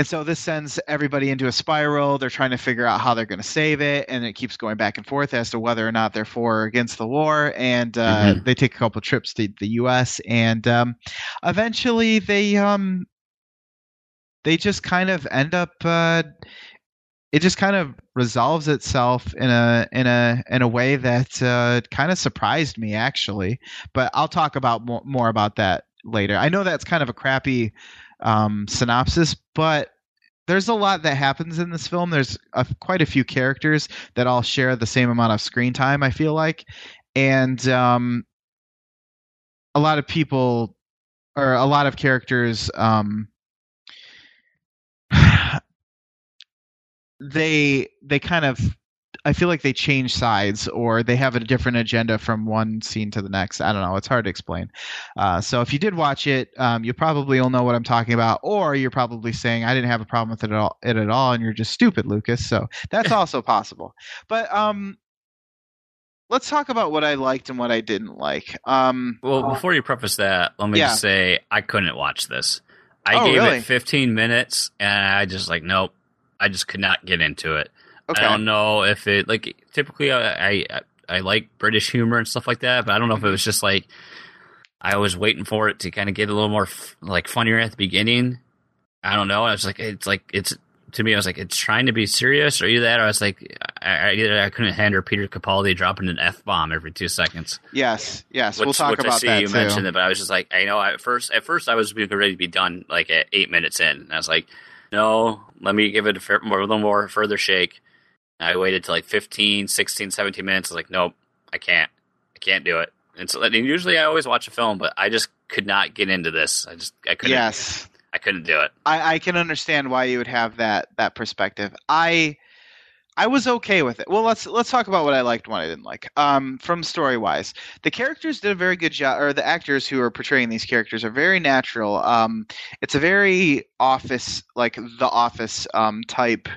And so this sends everybody into a spiral. They're trying to figure out how they're going to save it, and it keeps going back and forth as to whether or not they're for or against the war. And uh, mm-hmm. they take a couple trips to the U.S. and um, eventually they um, they just kind of end up. Uh, it just kind of resolves itself in a in a in a way that uh, kind of surprised me actually. But I'll talk about more, more about that later. I know that's kind of a crappy um, synopsis, but there's a lot that happens in this film. There's a, quite a few characters that all share the same amount of screen time. I feel like, and um, a lot of people or a lot of characters. Um, *sighs* they they kind of I feel like they change sides or they have a different agenda from one scene to the next. I don't know. It's hard to explain. Uh, so if you did watch it, um, you probably will know what I'm talking about, or you're probably saying I didn't have a problem with it at all, it at all and you're just stupid, Lucas. So that's *laughs* also possible. But um, let's talk about what I liked and what I didn't like. Um, well, before you preface that, let me yeah. just say I couldn't watch this. I oh, gave really? it 15 minutes and I just like nope. I just could not get into it. Okay. I don't know if it like typically I, I I like British humor and stuff like that, but I don't know if it was just like I was waiting for it to kind of get a little more f- like funnier at the beginning. I don't know. I was like, it's like it's to me. I was like, it's trying to be serious. Are you that? Or I was like, I, I, I couldn't handle Peter Capaldi dropping an f bomb every two seconds. Yes, yes, which, we'll talk which about I see that you too. mentioned it, but I was just like, I know. At first, at first, I was ready to be done like at eight minutes in, and I was like, no, let me give it a, more, a little more further shake. I waited till like 15, 16, 17 minutes. I was like, nope, I can't. I can't do it. And so and usually I always watch a film, but I just could not get into this. I just I couldn't. Yes, I couldn't do it. I, I can understand why you would have that that perspective. I I was okay with it. Well, let's let's talk about what I liked and what I didn't like. Um, from story wise, the characters did a very good job, or the actors who are portraying these characters are very natural. Um, it's a very office like the office um, type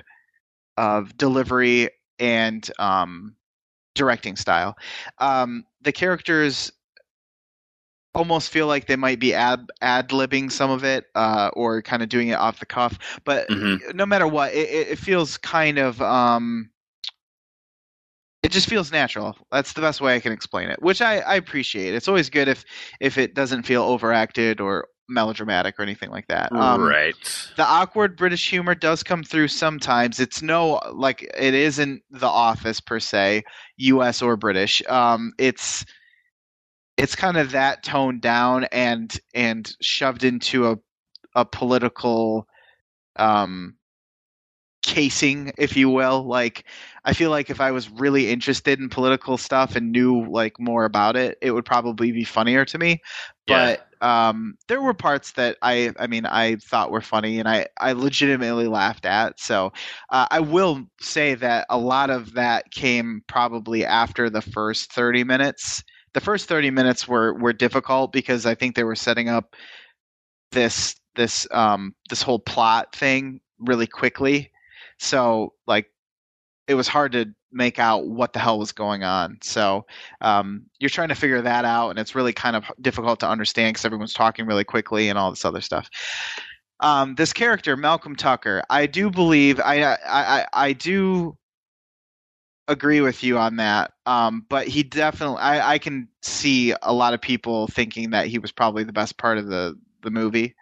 of delivery and um, directing style. Um, the characters almost feel like they might be ad ad libbing some of it uh, or kind of doing it off the cuff. But mm-hmm. no matter what, it, it feels kind of um, it just feels natural. That's the best way I can explain it, which I, I appreciate. It's always good if if it doesn't feel overacted or melodramatic or anything like that. Um, right. The awkward British humor does come through sometimes. It's no like it isn't The Office per se, U.S. or British. Um, it's it's kind of that toned down and and shoved into a a political um casing if you will like i feel like if i was really interested in political stuff and knew like more about it it would probably be funnier to me yeah. but um there were parts that i i mean i thought were funny and i i legitimately laughed at so uh, i will say that a lot of that came probably after the first 30 minutes the first 30 minutes were were difficult because I think they were setting up this this um this whole plot thing really quickly. So like it was hard to make out what the hell was going on. So um, you're trying to figure that out, and it's really kind of difficult to understand because everyone's talking really quickly and all this other stuff. Um, this character, Malcolm Tucker, I do believe I I I, I do agree with you on that. Um, but he definitely, I, I can see a lot of people thinking that he was probably the best part of the the movie.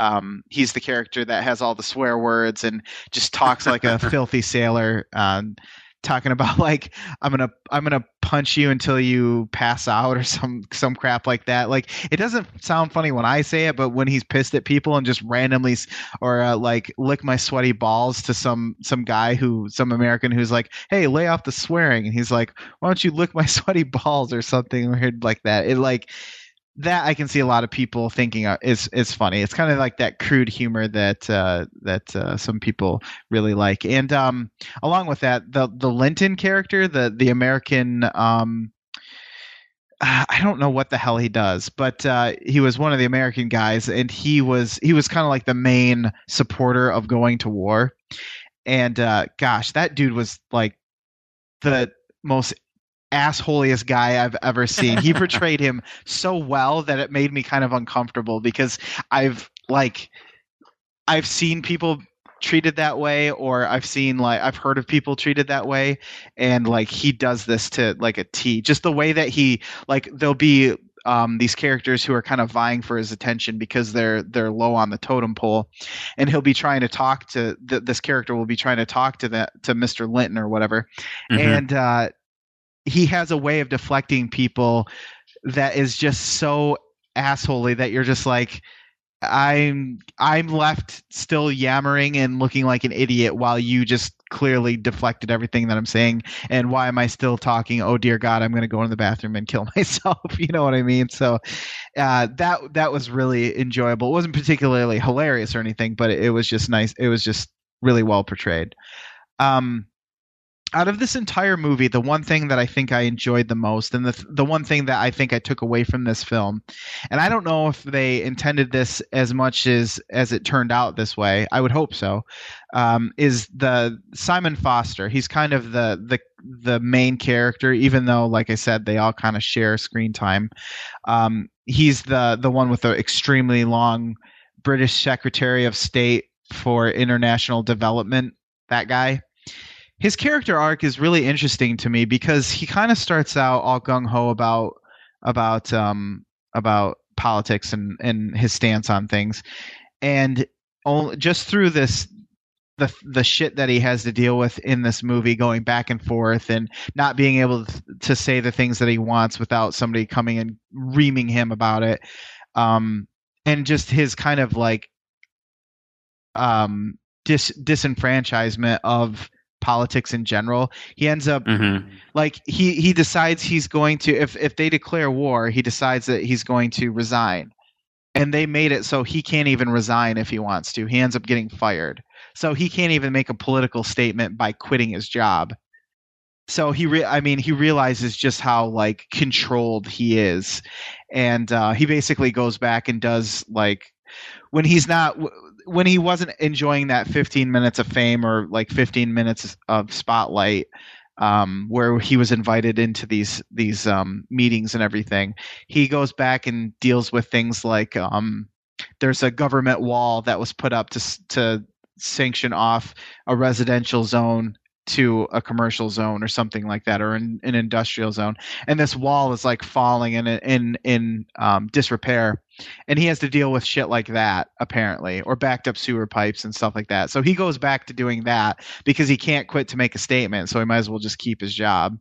Um, he's the character that has all the swear words and just talks like a *laughs* filthy sailor. Um, talking about *laughs* like I'm gonna I'm gonna punch you until you pass out or some some crap like that. Like it doesn't sound funny when I say it, but when he's pissed at people and just randomly or uh, like lick my sweaty balls to some some guy who some American who's like, hey, lay off the swearing, and he's like, why don't you lick my *laughs* sweaty balls or something weird like that. It like that I can see a lot of people thinking is is funny. It's kind of like that crude humor that uh, that uh, some people really like. And um, along with that, the the Linton character, the the American. Um, *sighs* I don't know what the hell he does, but uh, he was one of the American guys, and he was he was kind of like the main supporter of going to war. And uh, gosh, that dude was like the most assholiest guy I've ever seen. He *laughs* portrayed him so well that it made me kind of uncomfortable because I've like I've seen people treated that way or I've seen like I've heard of people treated that way and like he does this to like a T. Just the way that he like there'll be um, these characters who are kind of vying for his attention because they're they're low on the totem pole, and he'll be trying to talk to th- this character will be trying to talk to that to Mr. Linton or whatever, mm-hmm. and uh, he has a way of deflecting people that is just so assholey that you're just like I'm I'm left still yammering and looking like an idiot while you just clearly deflected everything that I'm saying. And why am I still talking? Oh dear God, I'm going to go in the bathroom and kill *laughs* myself. *laughs* You know what I mean? So uh, that that was really enjoyable. It wasn't particularly hilarious or anything, but it, it was just nice. It was just really well portrayed. Um, out of this entire movie, the one thing that I think I enjoyed the most, and the the one thing that I think I took away from this film, and I don't know if they intended this as much as as it turned out this way. I would hope so. Um, is the Simon Foster? He's kind of the the the main character, even though, like I said, they all kind of share screen time. Um, he's the the one with the extremely long British Secretary of State for International Development. That guy his character arc is really interesting to me because he kind of starts out all gung ho about about um about politics and and his stance on things, and just through this the the shit that he has to deal with in this movie, going back and forth, and not being able to, to say the things that he wants without somebody coming and reaming him about it, um, and just his kind of like um dis disenfranchisement of politics in general. He ends up mm-hmm. like he he decides he's going to if if they declare war, he decides that he's going to resign. And they made it so he can't even resign if he wants to. He ends up getting fired. So he can't even make a political statement by quitting his job. So he re- I mean he realizes just how like controlled he is. And uh he basically goes back and does like when he's not when he wasn't enjoying that 15 minutes of fame or like 15 minutes of spotlight um, where he was invited into these these um, meetings and everything. He goes back and deals with things like um, there's a government wall that was put up to to sanction off a residential zone to a commercial zone or something like that or an, an industrial zone. And this wall is like falling in in in um, disrepair. And he has to deal with shit like that apparently or backed up sewer pipes and stuff like that. So he goes back to doing that because he can't quit to make a statement so he might as well just keep his job.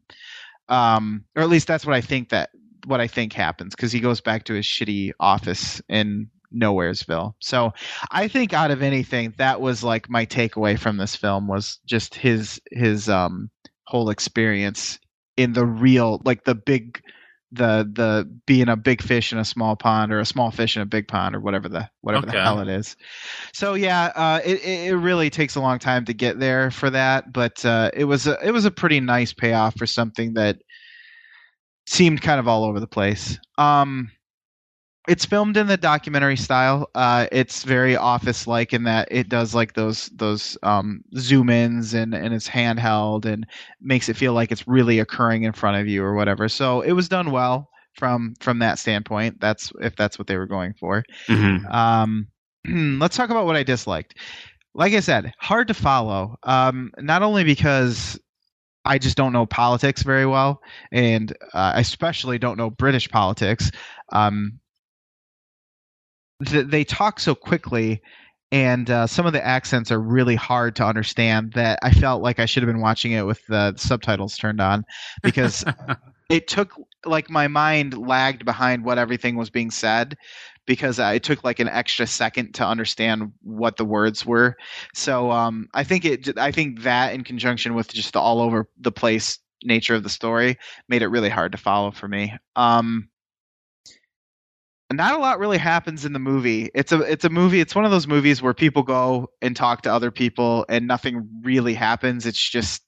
Um, or at least that's what i think that what i think happens because he goes back to his shitty office in Nowheresville. So I think out of anything, that was like my takeaway from this film was just his his um whole experience in the real like the big the the being a big fish in a small pond or a small fish in a big pond or whatever the whatever okay. the hell it is. So yeah, uh, it it really takes a long time to get there for that, but uh, it was a it was a pretty nice payoff for something that seemed kind of all over the place. Um, it's filmed in the documentary style. Uh, it's very office like in that it does like those those um, zoom ins and and it's handheld and makes it feel like it's really occurring in front of you or whatever. So it was done well from from that standpoint. That's if that's what they were going for. Mm-hmm. Um, *clears throat* let's talk about what I disliked. Like I said, hard to follow. Um, not only because I just don't know politics very well, and uh, I especially don't know British politics. Um, th- they talk so quickly and uh, some of the accents are really hard to understand that I felt like I should have been watching it with the subtitles turned on because *laughs* it took like my mind lagged behind what everything was being said because it took like an extra second to understand what the words were. So um, I think it I think that in conjunction with just the all over the place nature of the story made it really hard to follow for me. Um, not a lot really happens in the movie. It's a it's a movie. It's one of those movies where people go and talk to other people and nothing really happens. It's just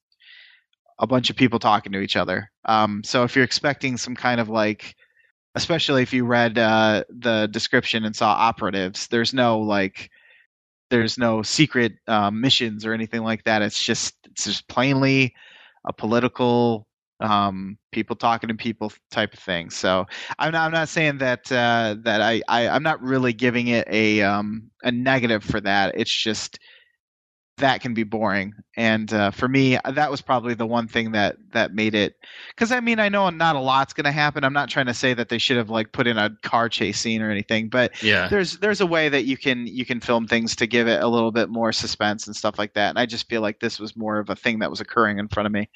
a bunch of people talking to each other. Um, so if you're expecting some kind of like, especially if you read uh, the description and saw operatives, there's no like, there's no secret um, missions or anything like that. It's just it's just plainly a political um, people talking to people type of thing. So I'm not, I'm not saying that uh, that I, I am not really giving it a um, a negative for that. It's just that can be boring, and uh, for me, that was probably the one thing that that made it. Because I mean, I know not a lot's going to happen. I'm not trying to say that they should have like put in a car chase scene or anything, but yeah, there's there's a way that you can you can film things to give it a little bit more suspense and stuff like that. And I just feel like this was more of a thing that was occurring in front of me.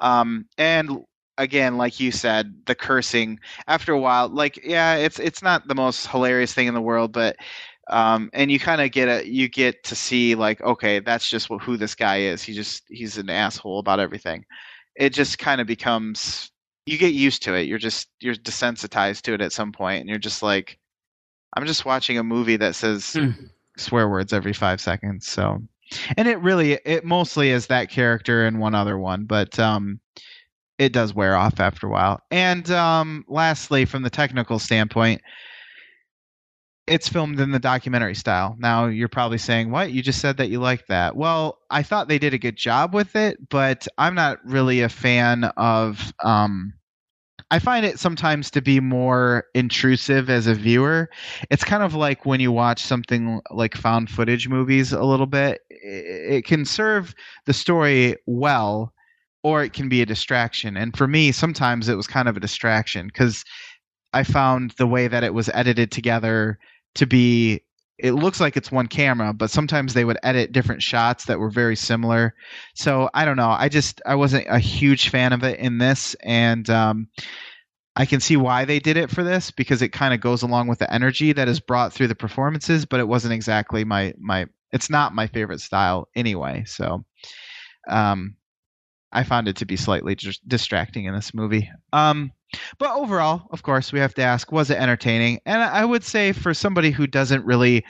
Um, and again like you said the cursing after a while like yeah it's it's not the most hilarious thing in the world but um and you kind of get a you get to see like okay that's just what, who this guy is he just he's an asshole about everything it just kind of becomes you get used to it you're just you're desensitized to it at some point and you're just like i'm just watching a movie that says mm. swear words every 5 seconds so and it really it mostly is that character and one other one but um it does wear off after a while. And um, lastly, from the technical standpoint, it's filmed in the documentary style. Now you're probably saying, "What? You just said that you like that." Well, I thought they did a good job with it, but I'm not really a fan of. Um, I find it sometimes to be more intrusive as a viewer. It's kind of like when you watch something like found footage movies a little bit. It can serve the story well, or it can be a distraction. And for me, sometimes it was kind of a distraction because I found the way that it was edited together to be it looks like it's one camera, but sometimes they would edit different shots that were very similar. So I don't know. I just I wasn't a huge fan of it in this, and um, I can see why they did it for this because it kind of goes along with the energy that is brought through the performances. But it wasn't exactly my my. It's not my favorite style anyway. So um, I found it to be slightly distracting in this movie. Um, but overall, of course, we have to ask: Was it entertaining? And I would say, for somebody who doesn't really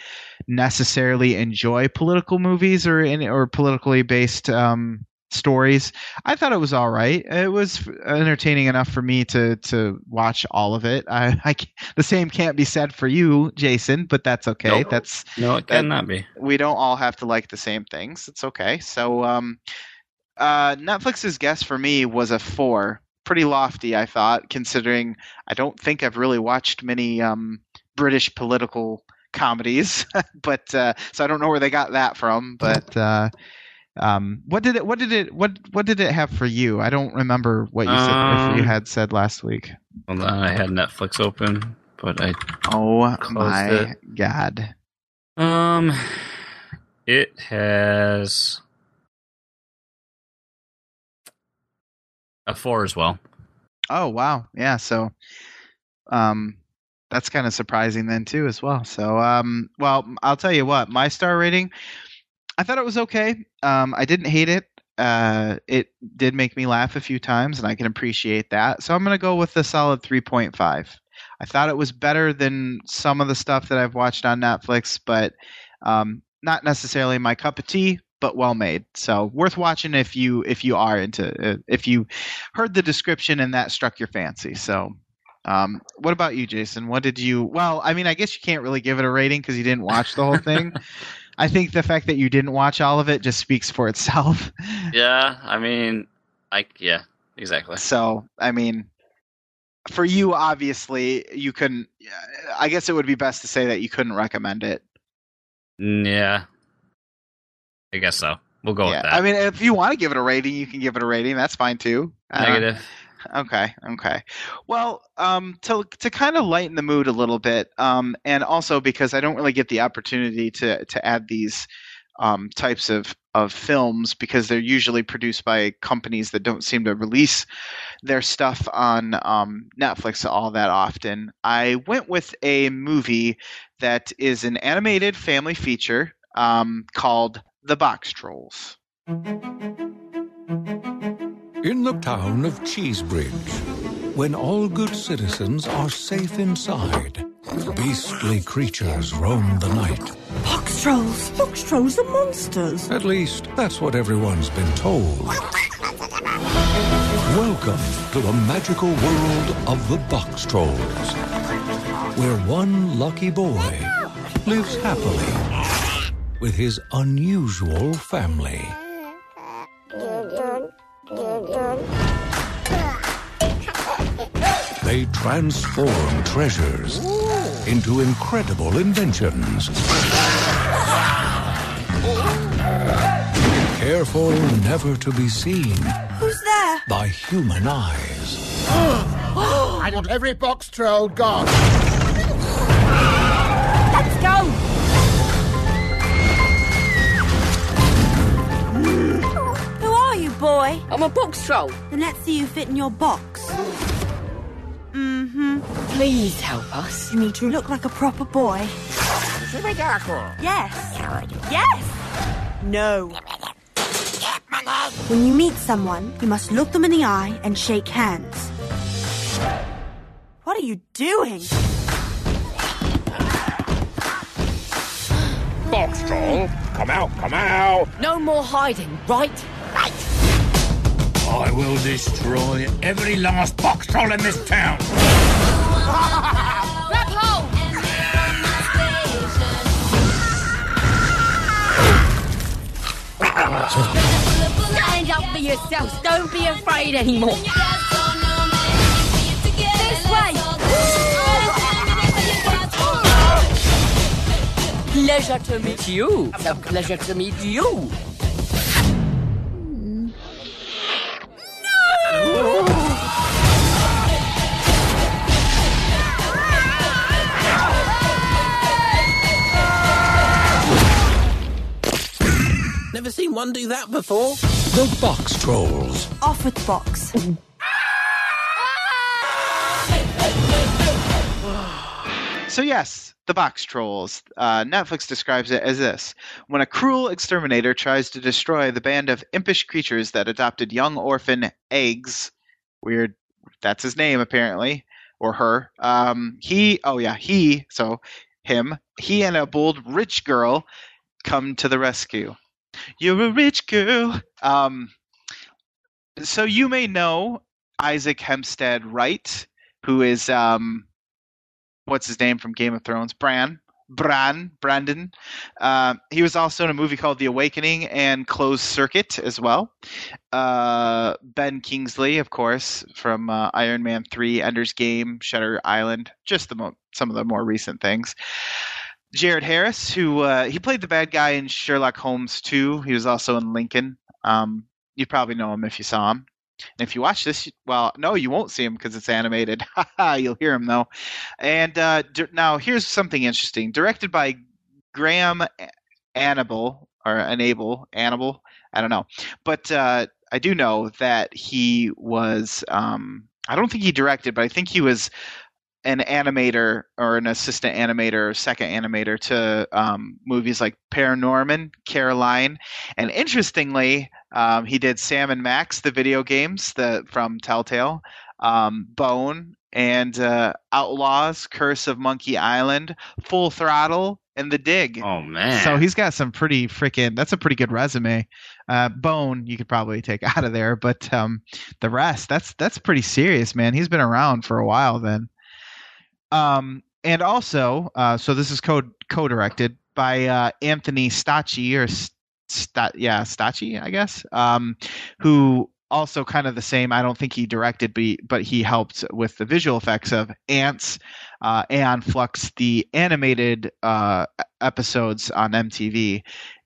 necessarily enjoy political movies or in, or politically based um, stories, I thought it was all right. It was entertaining enough for me to to watch all of it. I, *laughs* I the same can't be said for you, Jason, but that's okay. No, that's no, it cannot be. We don't all have to like the same things. It's okay. So. Um, Uh, Netflix's guess for me was a four. Pretty lofty, I thought, considering I don't think I've really watched many um, British political comedies, *laughs* but uh, so I don't know where they got that from. But uh, um, what did it? What did it? What what did it have for you? I don't remember what you said. Um, you had said last week. Hold on, I had Netflix open, but I Oh my it. god! um, it has a four as well. Oh wow, yeah. So, um, that's kind of surprising then too as well. So, um, well, I'll tell you what, my star rating, I thought it was okay. Um, I didn't hate it. Uh, it did make me laugh a few times, and I can appreciate that. So I'm gonna go with a solid 3.5. I thought it was better than some of the stuff that I've watched on Netflix, but um, not necessarily my cup of tea. But well made, so worth watching if you if you are into uh, if you heard the description and that struck your fancy. So, um, what about you, Jason? What did you? Well, I mean, I guess you can't really give it a rating because you didn't watch the whole thing. *laughs* I think the fact that you didn't watch all of it just speaks for itself. *laughs* Yeah, I mean, I yeah, exactly. So, I mean, for you, obviously, you couldn't. I guess it would be best to say that you couldn't recommend it. Mm, Yeah, I guess so. We'll go yeah, with that. I mean, if you want to give it a rating, you can give it a rating. That's fine too. Uh, negative. Okay, okay. Well, um, to to kind of lighten the mood a little bit, um, and also because I don't really get the opportunity to to add these um, types of of films because they're usually produced by companies that don't seem to release their stuff on um, Netflix all that often. I went with a movie that is an animated family feature um, called The Box Trolls. In the town of Cheesebridge, when all good citizens are safe inside, beastly creatures roam the night. Box trolls! Box trolls are monsters! At least, that's what everyone's been told. Welcome to the magical world of the Boxtrolls, where one lucky boy lives happily with his unusual family. They transform treasures into incredible inventions. Careful never to be seen Who's there? by human eyes. *gasps* I want every box troll gone. Let's go! Boy? I'm a box troll. Then let's see you fit in your box. Mm-hmm. Please help us. You need to look like a proper boy. Yes. Yes. No. When you meet someone, you must look them in the eye and shake hands. What are you doing? Box troll, come out, come out. No more hiding, right? Right. Oh, I will destroy every last box troll in this town. Grab! Stand up for yourselves. Don't be afraid anymore. This way. Pleasure to meet you. A pleasure to meet you. Never seen one do that before. The Boxtrolls. Off with the box. So yes, the box trolls. Uh, Netflix describes it as this: when a cruel exterminator tries to destroy the band of impish creatures that adopted young orphan eggs, weird. That's his name apparently, or her. Um, he. Oh yeah, he. So him. He and a bold rich girl come to the rescue. You're a rich girl. Um, so you may know Isaac Hempstead Wright, who is um, what's his name from Game of Thrones? Bran. Bran Brandon. Uh, he was also in a movie called The Awakening and Closed Circuit as well. Uh, ben Kingsley, of course, from uh, Iron Man Three, Ender's Game, Shutter Island, just the mo- some of the more recent things. Jared Harris, who uh, he played the bad guy in Sherlock Holmes 2. He was also in Lincoln. Um, you probably know him if you saw him. And if you watch this, well, no, you won't see him because it's animated. *laughs* You'll hear him though. And uh, d- now here's something interesting. Directed by Graham Annable or Enable Annable. I don't know, but uh, I do know that he was. Um, I don't think he directed, but I think he was an animator or an assistant animator or second animator to um, movies like Paranorman, Coraline, and interestingly, um, he did Sam and Max, the video games the, from Telltale, um, Bone, and uh, Outlaws, Curse of Monkey Island, Full Throttle, and The Dig. Oh man! So he's got some pretty freaking. That's a pretty good resume. Uh, Bone, you could probably take *laughs* out of there, but um, the rest, that's that's pretty serious, man. He's been around for a while then. Um, and also, uh, so this is co co-directed by uh, Anthony Stacchi or St- yeah Stacchi, I guess, um, who also kind of the same. I don't think he directed, but he, but he helped with the visual effects of Antz, uh, Aeon Flux, the animated uh, episodes on MTV,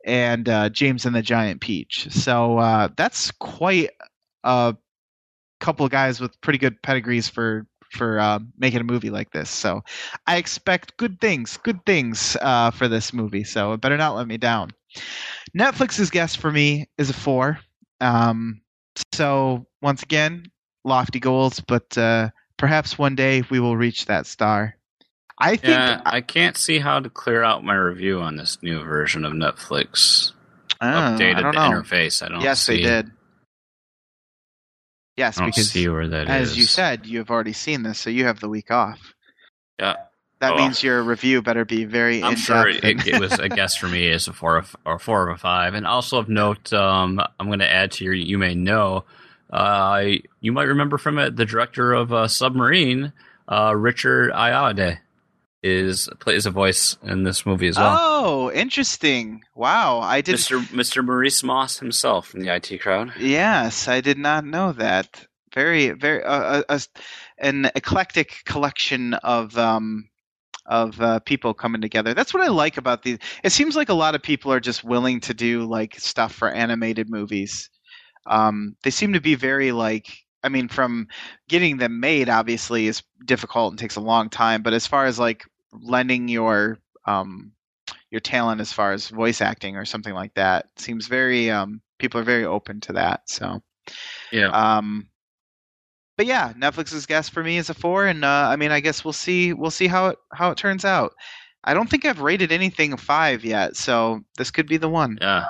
and uh, James and the Giant Peach. So uh, that's quite a couple of guys with pretty good pedigrees for for uh, making a movie like this. So I expect good things, good things uh, for this movie. So it better not let me down. Netflix's guess for me is a four. Um, so once again, lofty goals, but uh, perhaps one day we will reach that star. I think yeah, I can't see how to clear out my review on this new version of Netflix. Oh, Updated I don't the know. interface. I don't. See. Yes, see, they did. Yes, because see where that as is. you said, you have already seen this, so you have the week off. Yeah. That Oh. means your review better be very I'm sure it, it was a guess for me as a four of, or four of a five. And also of note, um, I'm going to add to your you may know. Uh, you might remember from it the director of uh, Submarine, uh, Richard Ayoade, is plays a voice in this movie as well. Oh, interesting! Wow, I did. Mr. Mr. Maurice Moss himself from the IT crowd. Yes, I did not know that. Very, very, uh, uh, uh, an eclectic collection of um, of uh, people coming together. That's what I like about these. It seems like a lot of people are just willing to do like stuff for animated movies. Um, they seem to be very like. I mean, from getting them made, obviously, is difficult and takes a long time. But as far as like lending your um, your talent, as far as voice acting or something like that, seems very. Um, people are very open to that. So. Yeah. Um, but yeah, Netflix's guess for me is a four, and uh, I mean, I guess we'll see. We'll see how it how it turns out. I don't think I've rated anything a five yet, so this could be the one. Yeah. I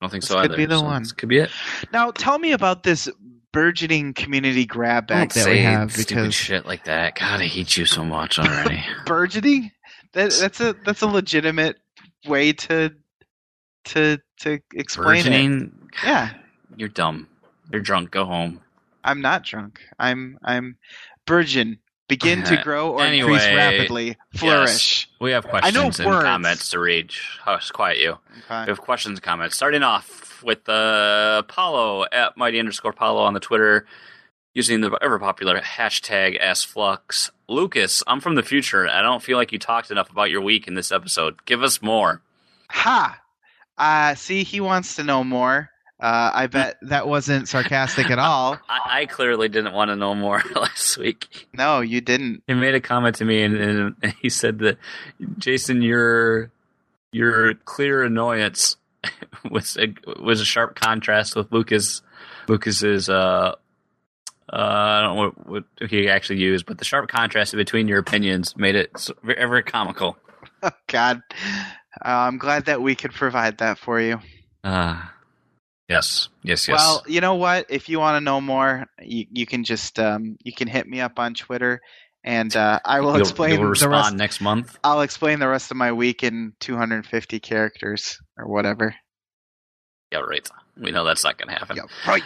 don't think This so could either. be the so one. This could be it. Now, tell me about this burgeoning community grab bag that we have stupid because shit like that. God, I hate you so much already. *laughs* *laughs* burgeoning. That, that's a that's a legitimate way to to to explain it. Yeah, *sighs* You're dumb. You're drunk. Go home. I'm not drunk. I'm I'm burgeon. Begin to *laughs* grow or Anyway, increase rapidly. Flourish. Yes, we have questions I know and words. comments to read. Hush, quiet you. Okay. We have questions and comments. Starting off with uh, Paulo at mighty underscore Paulo on the Twitter using the ever popular hashtag AskFlux. Lucas, I'm from the future. I don't feel like you talked enough about your week in this episode. Give us more. Ha! Uh, see, he wants to know more. Uh, I bet. that wasn't sarcastic at all. *laughs* I, I clearly didn't want to know more *laughs* last week. No, you didn't. He made a comment to me, and, and, and he said that Jason, your your clear annoyance *laughs* was a, was a sharp contrast with Lucas Lucas's. Uh, uh, I don't know what, what he actually used, but the sharp contrast between your opinions made it very, comical. *laughs* Oh, God. Uh, I'm glad that we could provide that for you. Uh, yes, yes, yes. Well, you know what? If you want to know more, you, you can just um, you can hit me up on Twitter, and uh, I will you'll, explain you'll the rest. next month. I'll explain the rest of my week in 250 characters or whatever. Yeah, right. We know that's not going to happen. Yeah, right.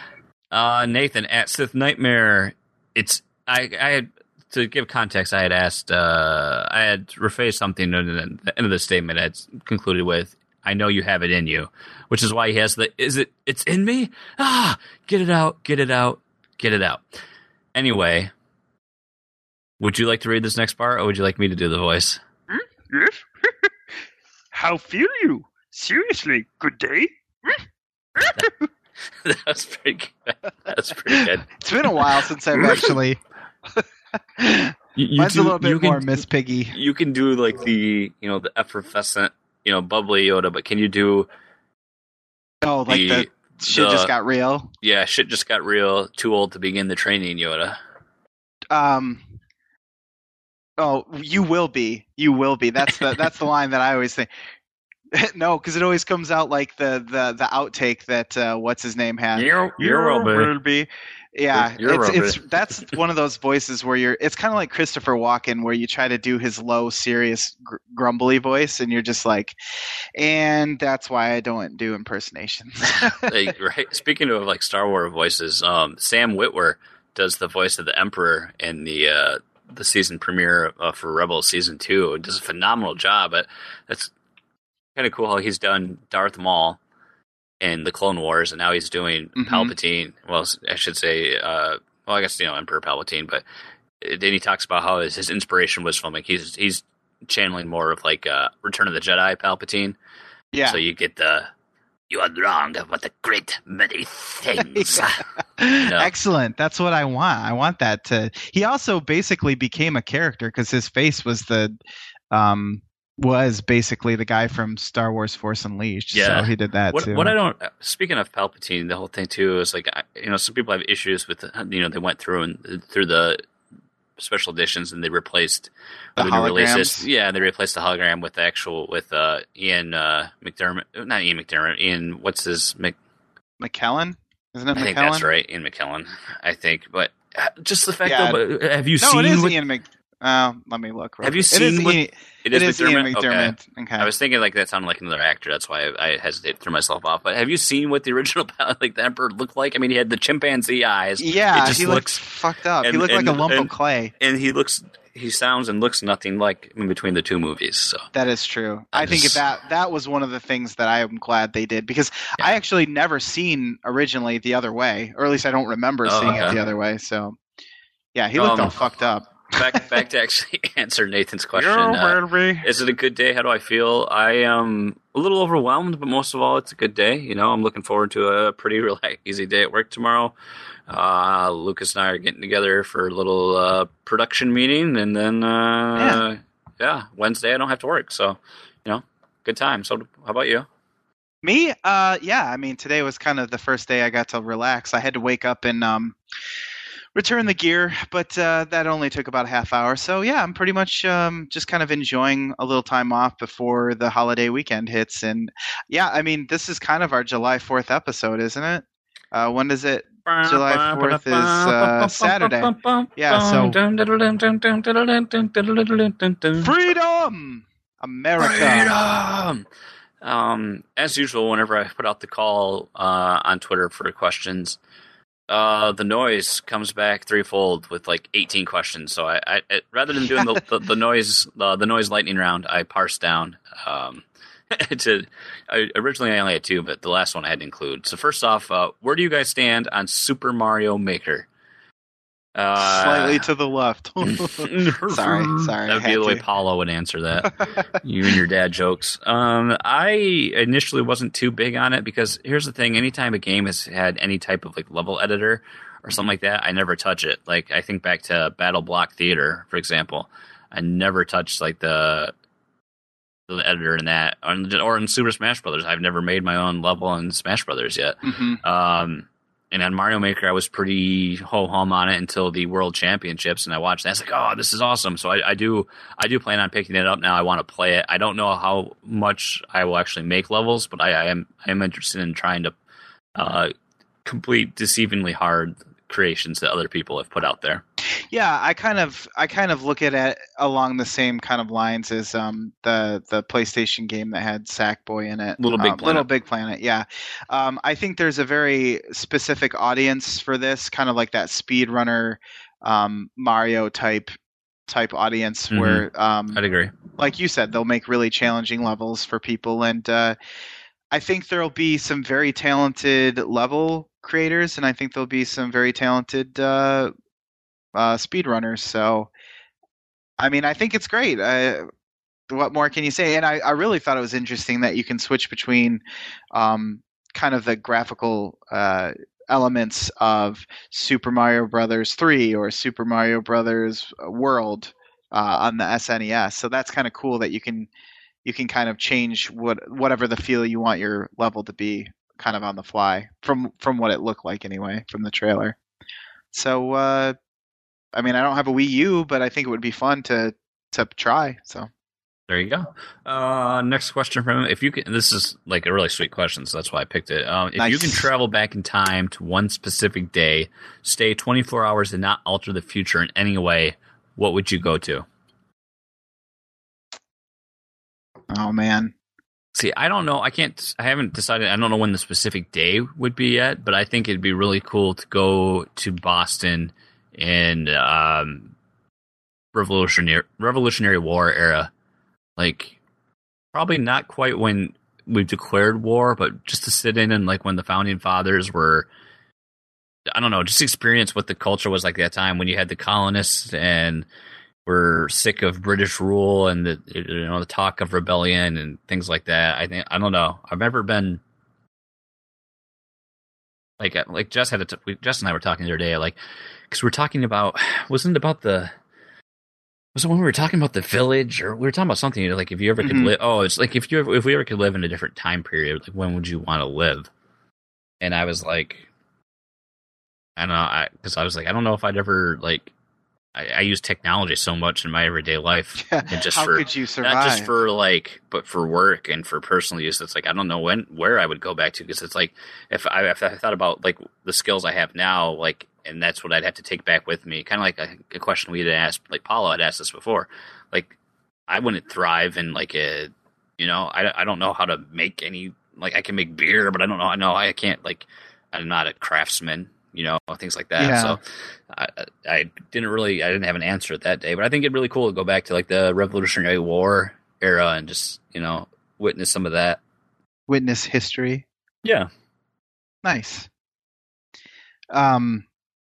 Uh, Nathan at Sith Nightmare. It's I I had to give context, I had asked, uh, I had rephrased something, and the end of the statement I had concluded with, "I know you have it in you," which is why he has the, "Is it? It's in me? Ah, get it out, get it out, get it out." Anyway, would you like to read this next part, or would you like me to do the voice? Yes. *laughs* How feel you? Seriously, good day. *laughs* that was pretty good. That's pretty good. *laughs* It's been a while since I've actually. *laughs* You, you Mine's do- a little bit you can- more Miss Piggy. You can do like the you know the effervescent you know bubbly Yoda, but can you do Oh, like the, shit just got real. yeah shit just got real too old to begin the training Yoda? Um. Oh, you will be. You will be. That's the that's the line that I always think. *laughs* no, because it always comes out like the the the outtake that uh, what's his name had. You- you will be. Yeah, You will it's, be. it's that's *laughs* one of those voices where you're. It's kind of like Christopher Walken, where you try to do his low, serious, gr- grumbly voice, and you're just like, and that's why I don't do impersonations. *laughs* like, right. Speaking of like Star Wars voices, um, Sam Witwer does the voice of the Emperor in the uh, the season premiere uh, for Rebels season two. It Does a phenomenal job. But that's kind of cool how he's done Darth Maul in the Clone Wars, and now he's doing Mhm. Palpatine. Well, I should say, uh, well, I guess you know Emperor Palpatine. But uh, then he talks about how his, his inspiration was from like he's he's channeling more of like uh, Return of the Jedi Palpatine. yeah. So you get the you are wrong about a great many things. *laughs* Excellent. That's what I want. I want that to. He also basically became a character because his face was the, um, was basically the guy from Star Wars Force Unleashed. Yeah. So he did that what, too. what I don't. Speaking of Palpatine, the whole thing too is like you know some people have issues with you know they went through and through the special editions and they replaced The when they released this- holograms? yeah they replaced the hologram with the actual with uh, Ian uh, McDermott not Ian McDermott Ian what's his Mc, McKellen? Isn't it I McKellen? think that's right Ian McKellen I think but uh, just the fact Yeah. though, have you no, seen it is what- Ian. Uh, let me look. Have you quick. It is seen what- Ian, it it is McDermott? Okay. Okay. I was thinking like that sounded like another actor. That's why I, I hesitated, threw myself off. But have you seen what the original *laughs* like the emperor looked like? I mean, he had the chimpanzee eyes. yeah, it just he looks looks fucked up. he and- looked like a and- lump of clay. and he looks, he sounds and looks nothing like in between the two movies. So That is true. I I think that that was one of the things that I am glad they did because I actually never seen originally the other way, or at least I don't remember Oh, seeing it the other way. So, yeah, he looked Um, all fucked up. Back back to actually *laughs* answer Nathan's question. Uh, is it a good day? How do I feel? I am a little overwhelmed, but most of all, it's a good day. You know, I'm looking forward to a pretty *laughs* relax, easy day at work tomorrow. Uh, Lucas and I are getting together for a little uh, production meeting, and then uh, yeah. Wednesday I don't have to work, so you know, good time. So, how about you? Me, uh, yeah. I mean, today was kind of the first day I got to relax. I had to wake up and um, return the gear, but uh, that only took about a half hour. So yeah, I'm pretty much um, just kind of enjoying a little time off before the holiday weekend hits. And yeah, I mean, this is kind of our July Fourth episode, isn't it? Uh, when does it? July 4th is uh, Saturday. Yeah, so freedom, America. Freedom! Um, as usual, whenever I put out the call uh, on Twitter for questions, uh, the noise comes back threefold with like 18 questions. So I, I, I rather than doing the, the, the noise the, noise lightning round, I parsed down. Um, *laughs* to I, originally I only had two, but the last one I had to include. So first off, uh, where do you guys stand on Super Mario Maker? Uh, Slightly to the left. *laughs* *laughs* sorry, sorry. That I would be the way to. Paulo would answer that. you and your dad jokes. Um, I initially wasn't too big on it because here's the thing: anytime a game has had any type of like level editor or something like that, I never touch it. Like I think back to Battle Block Theater, for example. I never touched like the the editor in that, or in, Super Smash Brothers. I've never made my own level in Smash Brothers yet. Mhm. Um, and on Mario Maker, I was pretty ho hum on it until the World Championships, and I watched that. It's like, oh, this is awesome. So I, I do, I do plan on picking it up now. I want to play it. I don't know how much I will actually make levels, but I, I am, I am interested in trying to uh, complete deceivingly hard creations that other people have put out there. Yeah, I kind of I kind of look at it along the same kind of lines as um the the PlayStation game that had Sackboy in it. Little Big Um, Planet. Little Big Planet, yeah. Um, I think there's a very specific audience for this, kind of like that speedrunner um, Mario type type audience Mhm. where um, I'd agree. like you said, they'll make really challenging levels for people, and uh, I think there'll be some very talented level creators, and I think there'll be some very talented uh, uh. So, I mean, I think it's great. I, what more can you say? And I, I really thought it was interesting that you can switch between um, kind of the graphical uh, elements of Super Mario Brothers 3 or Super Mario Brothers World uh, on the SNES. So that's kind of cool that you can you can kind of change what whatever the feel you want your level to be kind of on the fly from from what it looked like anyway from the trailer. So uh, I mean, I don't have a Wii U, but I think it would be fun to to try. So There you go. Uh, next question from him. If you can, this is like a really sweet question, so that's why I picked it. Um, if you can travel back in time to one specific day, stay 24 hours, and not alter the future in any way, what would you go to? oh man, See, I don't know. I can't. I haven't decided. I don't know when the specific day would be yet, but I think it'd be really cool to go to Boston in um, Revolutionary Revolutionary War era. Like, probably not quite when we've declared war, but just to sit in and like when the founding fathers were. I don't know. Just experience what the culture was like that time when you had the colonists and were sick of British rule and the you know the talk of rebellion and things like that. I think I don't know. I've never been like uh, like Jess had a t- we, Jess and I were talking the other day like because we are talking about *sighs* wasn't it about the was it when we were talking about the village or we were talking about something you know, like if you ever could Mhm. live oh it's like if you ever, if we ever could live in a different time period like when would you want to live and I was like I don't know I because I was like I don't know if I'd ever like I, I use technology so much in my everyday life *laughs* and just how for could you survive? not just for like but for work and for personal use it's like i don't know when where i would go back to because it's like if I, if I thought about like the skills i have now like and that's what i'd have to take back with me kind of like a, a question we had asked like paulo had asked us before like i wouldn't thrive in like a you know i, I don't know how to make any like i can make beer but i don't know i know i can't like i'm not a craftsman you know things like that Yeah. so I, I didn't really I didn't have an answer that day, but I think it'd really cool to go back to like the Revolutionary War era and just you know witness some of that. witness history. Yeah. Nice. Um,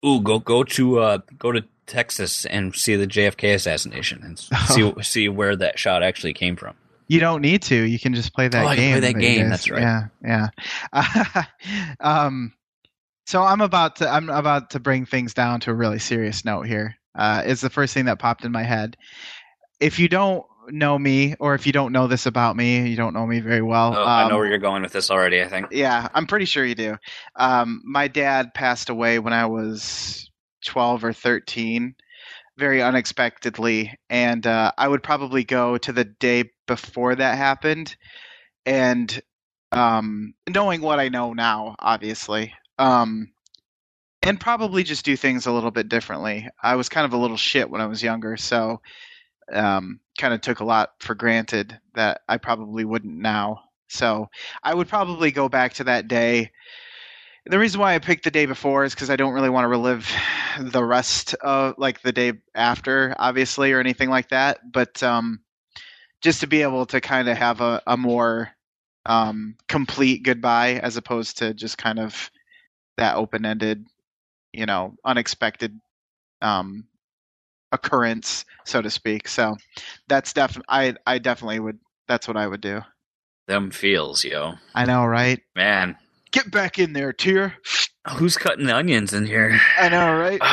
Ooh, go go to uh go to Texas and see the JFK assassination and *laughs* see see where that shot actually came from. you don't need to. You can just play that Oh, game. play that game, that's right. Yeah, yeah. *laughs* um, so I'm about to I'm about to bring things down to a really serious note here. Uh, is the first thing that popped in my head. If you don't know me, or if you don't know this about me, you don't know me very well. Oh, I know um, where you're going with this already. I think. Yeah, I'm pretty sure you do. Um, my dad passed away when I was 12 or 13, very unexpectedly, and uh, I would probably go to the day before that happened, and um, knowing what I know now, obviously, um, and probably just do things a little bit differently. I was kind of a little shit when I was younger, so um, kind of took a lot for granted that I probably wouldn't now. So I would probably go back to that day. The reason why I picked the day before is because I don't really want to relive the rest of like the day after, obviously, or anything like that. But um, just to be able to kind of have a, a more um, complete goodbye as opposed to just kind of that open ended, you know, unexpected um, occurrence, so to speak. So that's definitely I I definitely would. That's what I would do. Them feels, yo, I know, right? man. Get back in there, Tear. Who's cutting the onions in here? I know, right? *sighs*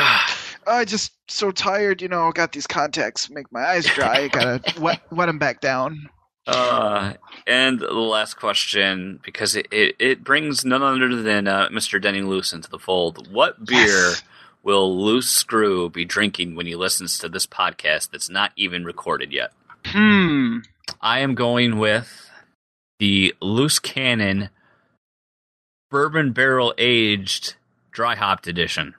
Ah, I just so tired, you know. Got these contacts make my eyes dry. Gotta *laughs* wet wet them back down. Uh, and the last question, because it, it, it brings none other than uh, Mr. Denny Loose into the fold. What beer Yes. will Loose Screw be drinking when he listens to this podcast that's not even recorded yet? Hmm. I am going with the Loose Cannon Bourbon Barrel Aged Dry Hopped Edition.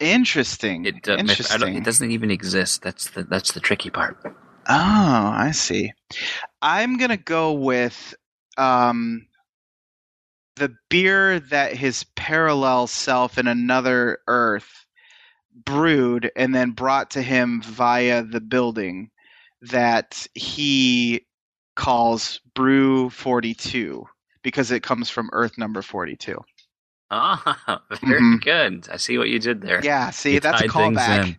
Interesting. It, uh, Interesting. it doesn't even exist. That's the that's the tricky part. Oh, I see. I'm gonna go with um the beer that his parallel self in another Earth brewed and then brought to him via the building that he calls Brew 42 because it comes from Earth number 42. Ah, *laughs* very Mhm. good. I see what you did there. Yeah, see, You that's a callback.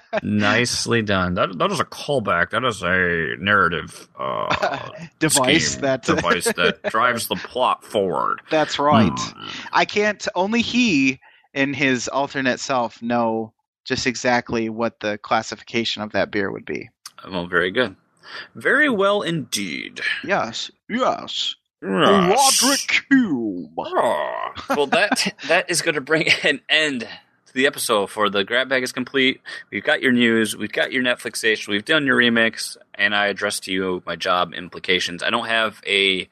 *laughs* Nicely done. That that is a callback. That is a narrative uh, *laughs* Device scheme, that- device that drives the plot forward. That's right. Hmm. I can't. Only he and his alternate self know just exactly what the classification of that beer would be. Well, very good. Very well indeed. Yes. Yes. Yes. Roderick Cube. Oh, ah. well, that that is going to bring an end to the episode. For the grab bag is complete. We've got your news. We've got your Netflix station. We've done your remix, and I addressed to you my job implications. I don't have a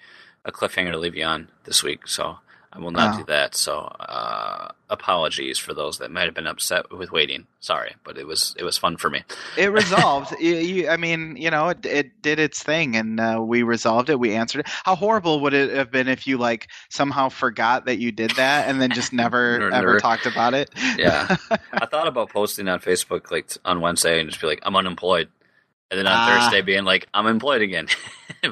a cliffhanger to leave you on this week, so I will not Oh. do that. So, uh, apologies for those that might have been upset with waiting. Sorry, but it was it was fun for me. It *laughs* resolved. you, you, I mean, you know, it, it did its thing, and uh, we resolved it. We answered it. How horrible would it have been if you like somehow forgot that you did that and then just never *laughs* ever talked about it? Yeah, *laughs* I thought about posting on Facebook like on Wednesday and just be like, I'm unemployed, and then on Ah. Thursday being like, I'm employed again.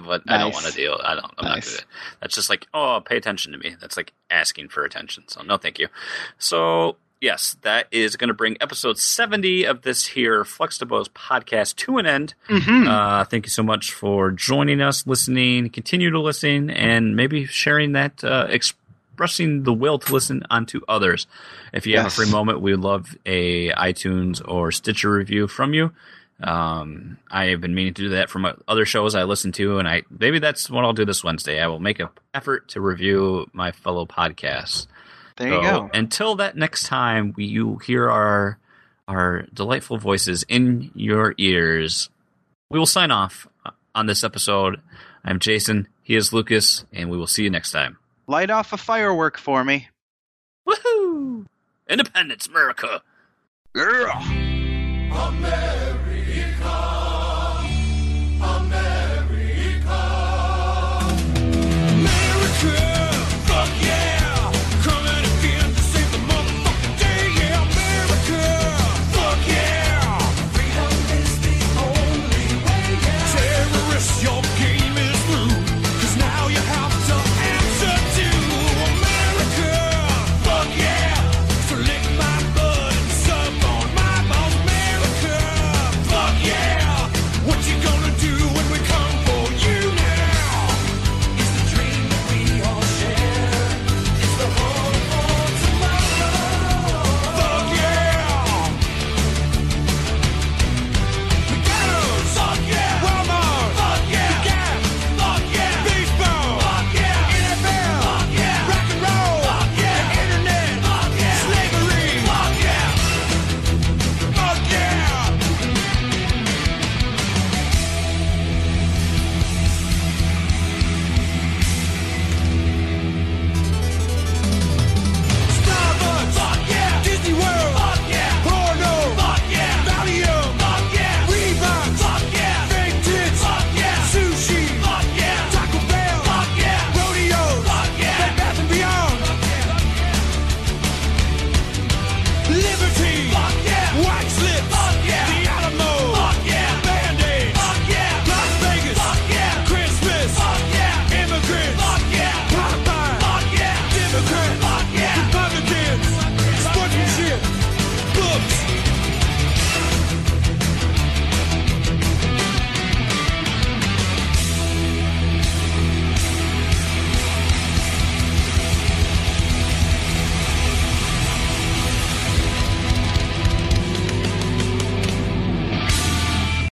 *laughs* but I don't want to deal. I don't. I'm Nice. not good. At it. That's just like, oh, pay attention to me. That's like asking for attention. So no, thank you. So yes, that is going to bring episode 70 of this here to podcast to an end. Mhm. Uh, thank you so much for joining us, listening, continue to listen, and maybe sharing that, uh, expressing the will to listen onto others. If you have a free moment, we would love a iTunes or Stitcher review from you. Um, I have been meaning to do that from other shows I listen to, and I maybe that's what I'll do this Wednesday. I will make an effort to review my fellow podcasts. There you go. Until that next time, we, you hear our our delightful voices in your ears. We will sign off on this episode. I'm Jason. He is Lucas, and we will see you next time. Light off a firework for me. Woohoo! Independence, America. Yeah. America. God.